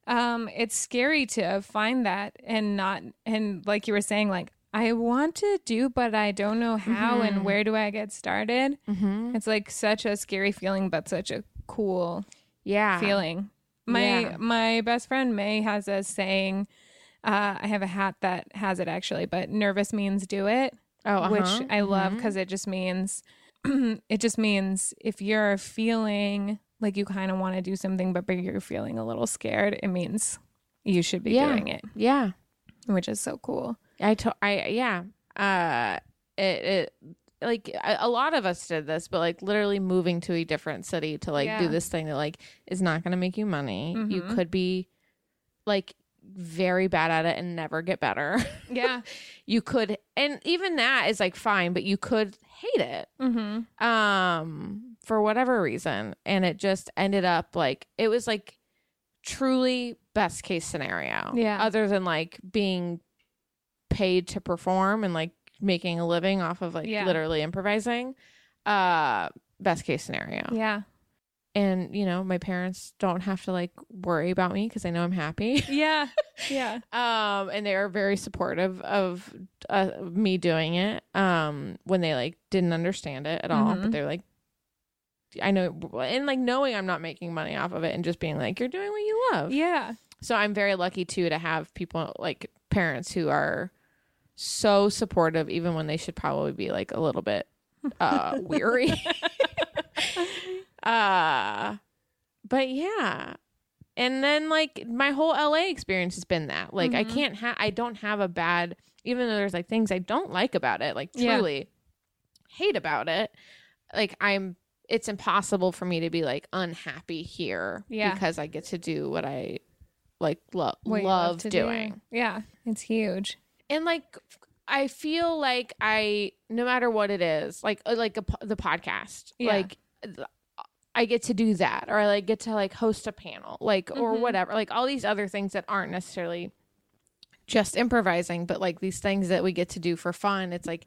S2: um it's scary to find that and not and like you were saying like i want to do but i don't know how
S3: Mhm.
S2: and where do i get started
S3: mm-hmm.
S2: it's like such a scary feeling but such a cool
S3: Yeah.
S2: feeling my
S3: Yeah.
S2: my best friend may has a saying uh, i have a hat that has it actually but nervous means do it
S3: Oh, uh-huh.
S2: which I love because it just means it just means if you're feeling like you kind of want to do something but you're feeling a little scared, it means you should be
S3: Yeah.
S2: doing it,
S3: Yeah.
S2: which is so cool.
S3: I to- I yeah. Uh it it like a lot of us did this, but like literally moving to a different city to like do this thing that like is not going to make you money. You
S2: Mhm.
S3: could be like very bad at it and never get better.
S2: Yeah.
S3: you could and even that is like fine, but you could hate it.
S2: mm-hmm.
S3: Um for whatever reason and it just ended up like it was like truly best case scenario.
S2: Yeah.
S3: Other than like being paid to perform and like making a living off of like
S2: Yeah.
S3: literally improvising. Uh best case scenario.
S2: Yeah.
S3: And you know, my parents don't have to like worry about me because they know I'm happy.
S2: Yeah. Yeah.
S3: um and they are very supportive of uh, me doing it um when they like didn't understand it at all
S2: Mhm.
S3: but they're like I know and like knowing I'm not making money off of it and just being like you're doing what you love.
S2: Yeah.
S3: So I'm very lucky too to have people like parents who are so supportive even when they should probably be like a little bit uh weary. uh but yeah. And then like my whole LA experience has been that. Like I
S2: Mhm.
S3: can't have I don't have a bad even though there's like things I don't like about it, like
S2: Yeah.
S3: truly hate about it. Like I'm it's impossible for me to be like unhappy here
S2: Yeah.
S3: because I get to do what I like lo-
S2: What you
S3: love
S2: to do.
S3: doing.
S2: Yeah. It's huge.
S3: And like I feel like I no matter what it is, like uh, like a, the podcast,
S2: Yeah.
S3: like I get to do that or I like get to like host a panel, like or
S2: Mhm.
S3: whatever. Like all these other things that aren't necessarily just improvising, but like these things that we get to do for fun. It's like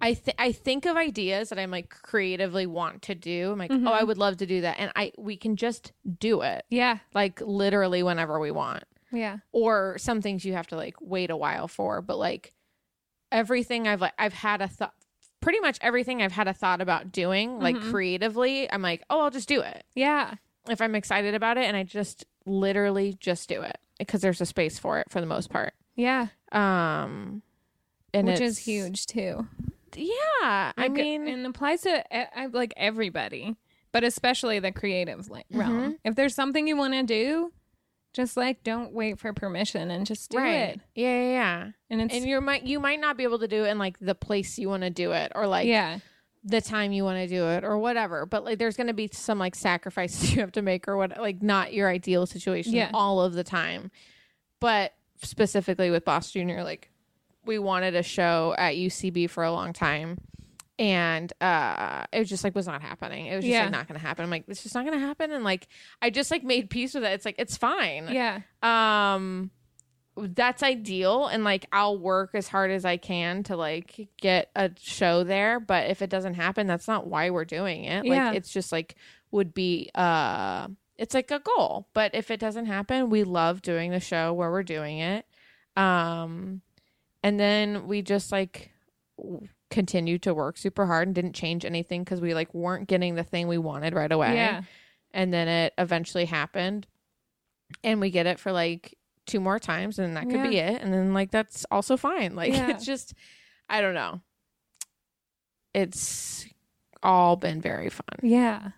S3: I th- I think of ideas that I'm like creatively want to do. I'm like,
S2: Mhm.
S3: oh, I would love to do that, and I we can just do it
S2: Yeah.
S3: like literally whenever we want.
S2: Yeah.
S3: Or some things you have to like wait a while for, but like everything I've like I've had a thought. Pretty much everything I've had a thought about doing, like
S2: Mhm.
S3: creatively, I'm like, oh, I'll just do it
S2: Yeah.
S3: if I'm excited about it, and I just literally just do it because there's a space for it for the most part.
S2: Yeah.
S3: Um, and
S2: which is huge too.
S3: Yeah, I
S2: Like,
S3: mean,
S2: and applies to like everybody, but especially the creative like
S3: Mm-hmm.
S2: realm. If there's something you want to do, just like don't wait for permission and just do
S3: right?
S2: it.
S3: Yeah, yeah, yeah.
S2: And it's
S3: And you might you might not be able to do it in like the place you want to do it, or like
S2: yeah,
S3: the time you want to do it, or whatever. But like, there's going to be some like sacrifices you have to make, or what, like not your ideal situation
S2: Yeah.
S3: all of the time. But specifically with Boss Junior, like we wanted a show at UCB for a long time. And uh it was just like was not happening. It was just
S2: Yeah.
S3: like not gonna happen. I'm like, it's just not gonna happen. And like I just like made peace with it. It's like it's fine.
S2: yeah,
S3: um that's ideal and like I'll work as hard as I can to like get a show there but if it doesn't happen that's not why we're doing it
S2: Yeah.
S3: like it's just like would be uh it's like a goal but if it doesn't happen we love doing the show where we're doing it um and then we just like continued to work super hard and didn't change anything because we like weren't getting the thing we wanted right away.
S2: Yeah,
S3: and then it eventually happened. And we get it for like two more times and that could be it. And then like that's also fine. Like
S2: Yeah.
S3: it's just i don't know. It's all been very fun.
S2: Yeah.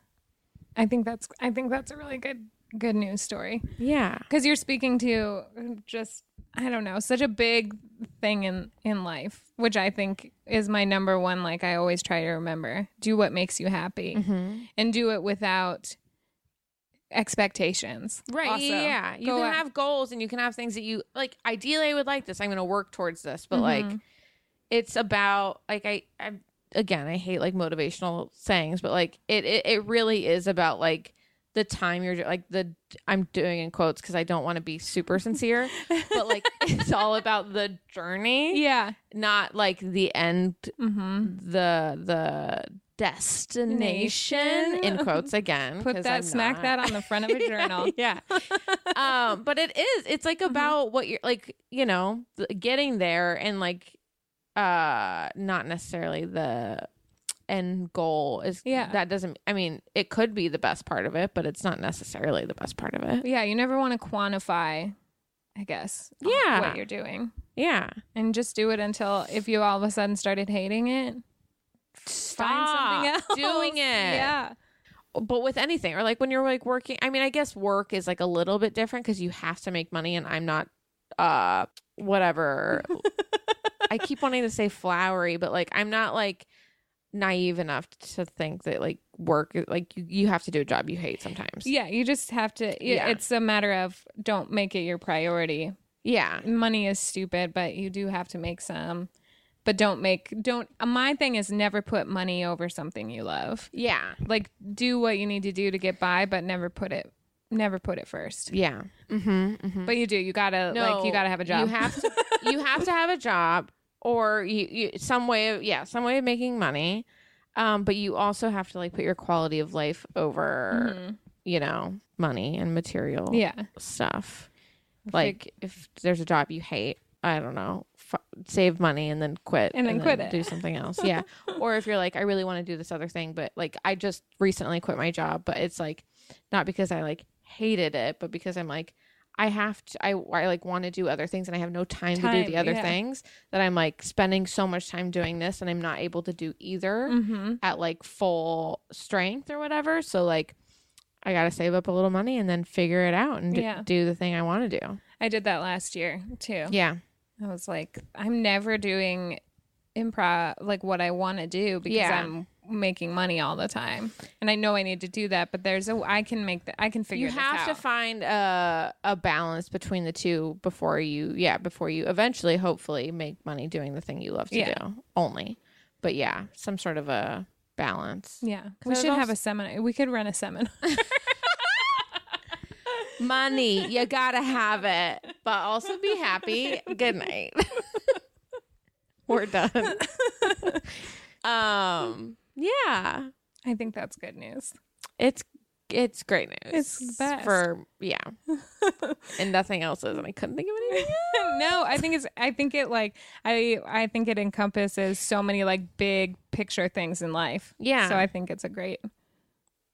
S2: I think that's I think that's a really good good news story.
S3: Yeah.
S2: Because you're speaking to just I don't know such a big thing in in life, which I think is my number one. Like I always try to remember: do what makes you happy,
S3: mm-hmm.
S2: and do it without expectations.
S3: right
S2: Also,
S3: yeah you
S2: go
S3: can
S2: out-
S3: have goals and you can have things that you like ideally i would like this i'm gonna work towards this but like
S2: Mhm.
S3: it's about like I, I again I hate like motivational sayings, but like it it, it really is about like the time you're like the I'm doing in quotes because I don't want to be super sincere, but like it's all about the journey,
S2: yeah.
S3: not like the end,
S2: Mm-hmm.
S3: the the destination in quotes again.
S2: Put that,
S3: I'm
S2: smack
S3: not-
S2: that on the front of a journal.
S3: yeah. um, but it is. It's like about what you're like, you know, getting there and like uh not necessarily the end goal is
S2: Yeah.
S3: that doesn't I mean, it could be the best part of it, but it's not necessarily the best part of it.
S2: Yeah, you never want to quantify, I guess,
S3: Yeah.
S2: what you're doing.
S3: Yeah.
S2: And just do it until if you all of a sudden started hating it, find something else.
S3: Stop doing it.
S2: Yeah.
S3: but with anything or like when you're like working i mean i guess work is like a little bit different because you have to make money and i'm not uh whatever i keep wanting to say flowery but like i'm not like naive enough to think that like work like you, you have to do a job you hate sometimes
S2: Yeah, you just have to
S3: Yeah.
S2: it's a matter of don't make it your priority.
S3: yeah
S2: Money is stupid, but you do have to make some. But don't make don't my thing is never put money over something you love.
S3: yeah
S2: Like do what you need to do to get by, but never put it never put it first.
S3: yeah mm-hmm, mm-hmm.
S2: But you do. You gotta like you gotta have a job.
S3: You have to you have to have a job or you, you some way of yeah, some way of making money. Um, but you also have to like put your quality of life over,
S2: Mhm.
S3: you know, money and material
S2: Yeah.
S3: stuff. Like if there's a job you hate, I don't know, f- save money and then quit
S2: And then quit it.
S3: do something else. Yeah. or if you're like I really want to do this other thing, but like I just recently quit my job, but it's like not because I like hated it, but because I'm like I have to I, I like want to do other things and I have no time, to do the other
S2: yeah.
S3: things that I'm like spending so much time doing this and I'm not able to do either
S2: Mm-hmm.
S3: at like full strength or whatever. So like I got to save up a little money and then figure it out and d-
S2: Yeah.
S3: do the thing I want to do.
S2: I did that last year too.
S3: Yeah.
S2: I was like, I'm never doing improv like what I want to do because
S3: Yeah.
S2: I'm making money all the time, and I know I need to do that. But there's a I can make that I can figure. Out.
S3: You
S2: this
S3: have to find a a balance between the two before you yeah, before you eventually hopefully make money doing the thing you love to
S2: Yeah.
S3: do only. But yeah, some sort of a balance.
S2: yeah we
S3: there's
S2: should have a seminar. We could run a seminar.
S3: Money, you got to have it, but also be happy. Good night. We're done. um yeah.
S2: I think that's good news.
S3: It's it's great news.
S2: It's the best.
S3: for yeah, and nothing else is. And I couldn't think of anything.
S2: no, I think it's. I think it like I. I think it encompasses so many like big picture things in life.
S3: Yeah.
S2: So I think it's a great.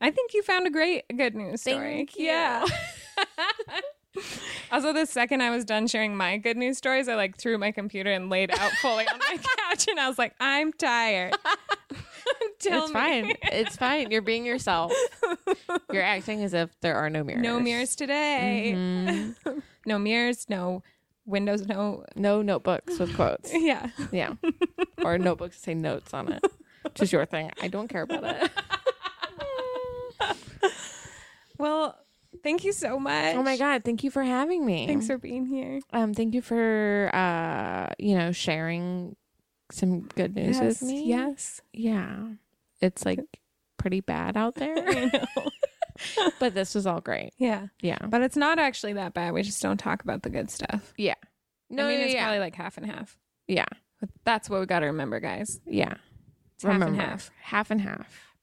S2: I think you found a great good news story.
S3: Thank you.
S2: Yeah. Also, the second I was done sharing my good news stories, I like threw my computer and laid out fully on my couch, and I was like, "I'm tired." Tell
S3: it's
S2: me.
S3: fine. It's fine. You're being yourself. You're acting as if there are no mirrors.
S2: No mirrors today.
S3: Mhm.
S2: No mirrors. No windows. No.
S3: No notebooks with quotes.
S2: Yeah.
S3: Yeah. or notebooks that say notes on it. Which is your thing. I don't care about it.
S2: Well, thank you so much.
S3: Oh my god, thank you for having me.
S2: Thanks for being here.
S3: um thank you for uh you know sharing some good news with me.
S2: Yes.
S3: Yeah. It's like pretty bad out there.
S2: I know.
S3: but this was all great.
S2: yeah.
S3: Yeah.
S2: But it's not actually that bad. We just don't talk about the good stuff.
S3: Yeah. No,
S2: I mean,
S3: yeah,
S2: it's
S3: yeah.
S2: probably like half and half.
S3: yeah.
S2: But that's what we got to remember, guys.
S3: Yeah.
S2: It's half and
S3: Remember,
S2: half.
S3: Half and half.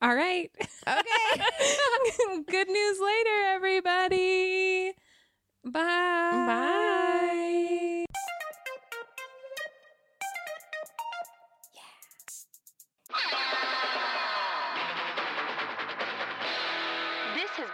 S2: All right.
S3: Okay.
S2: Good news later, everybody. Bye.
S3: Bye.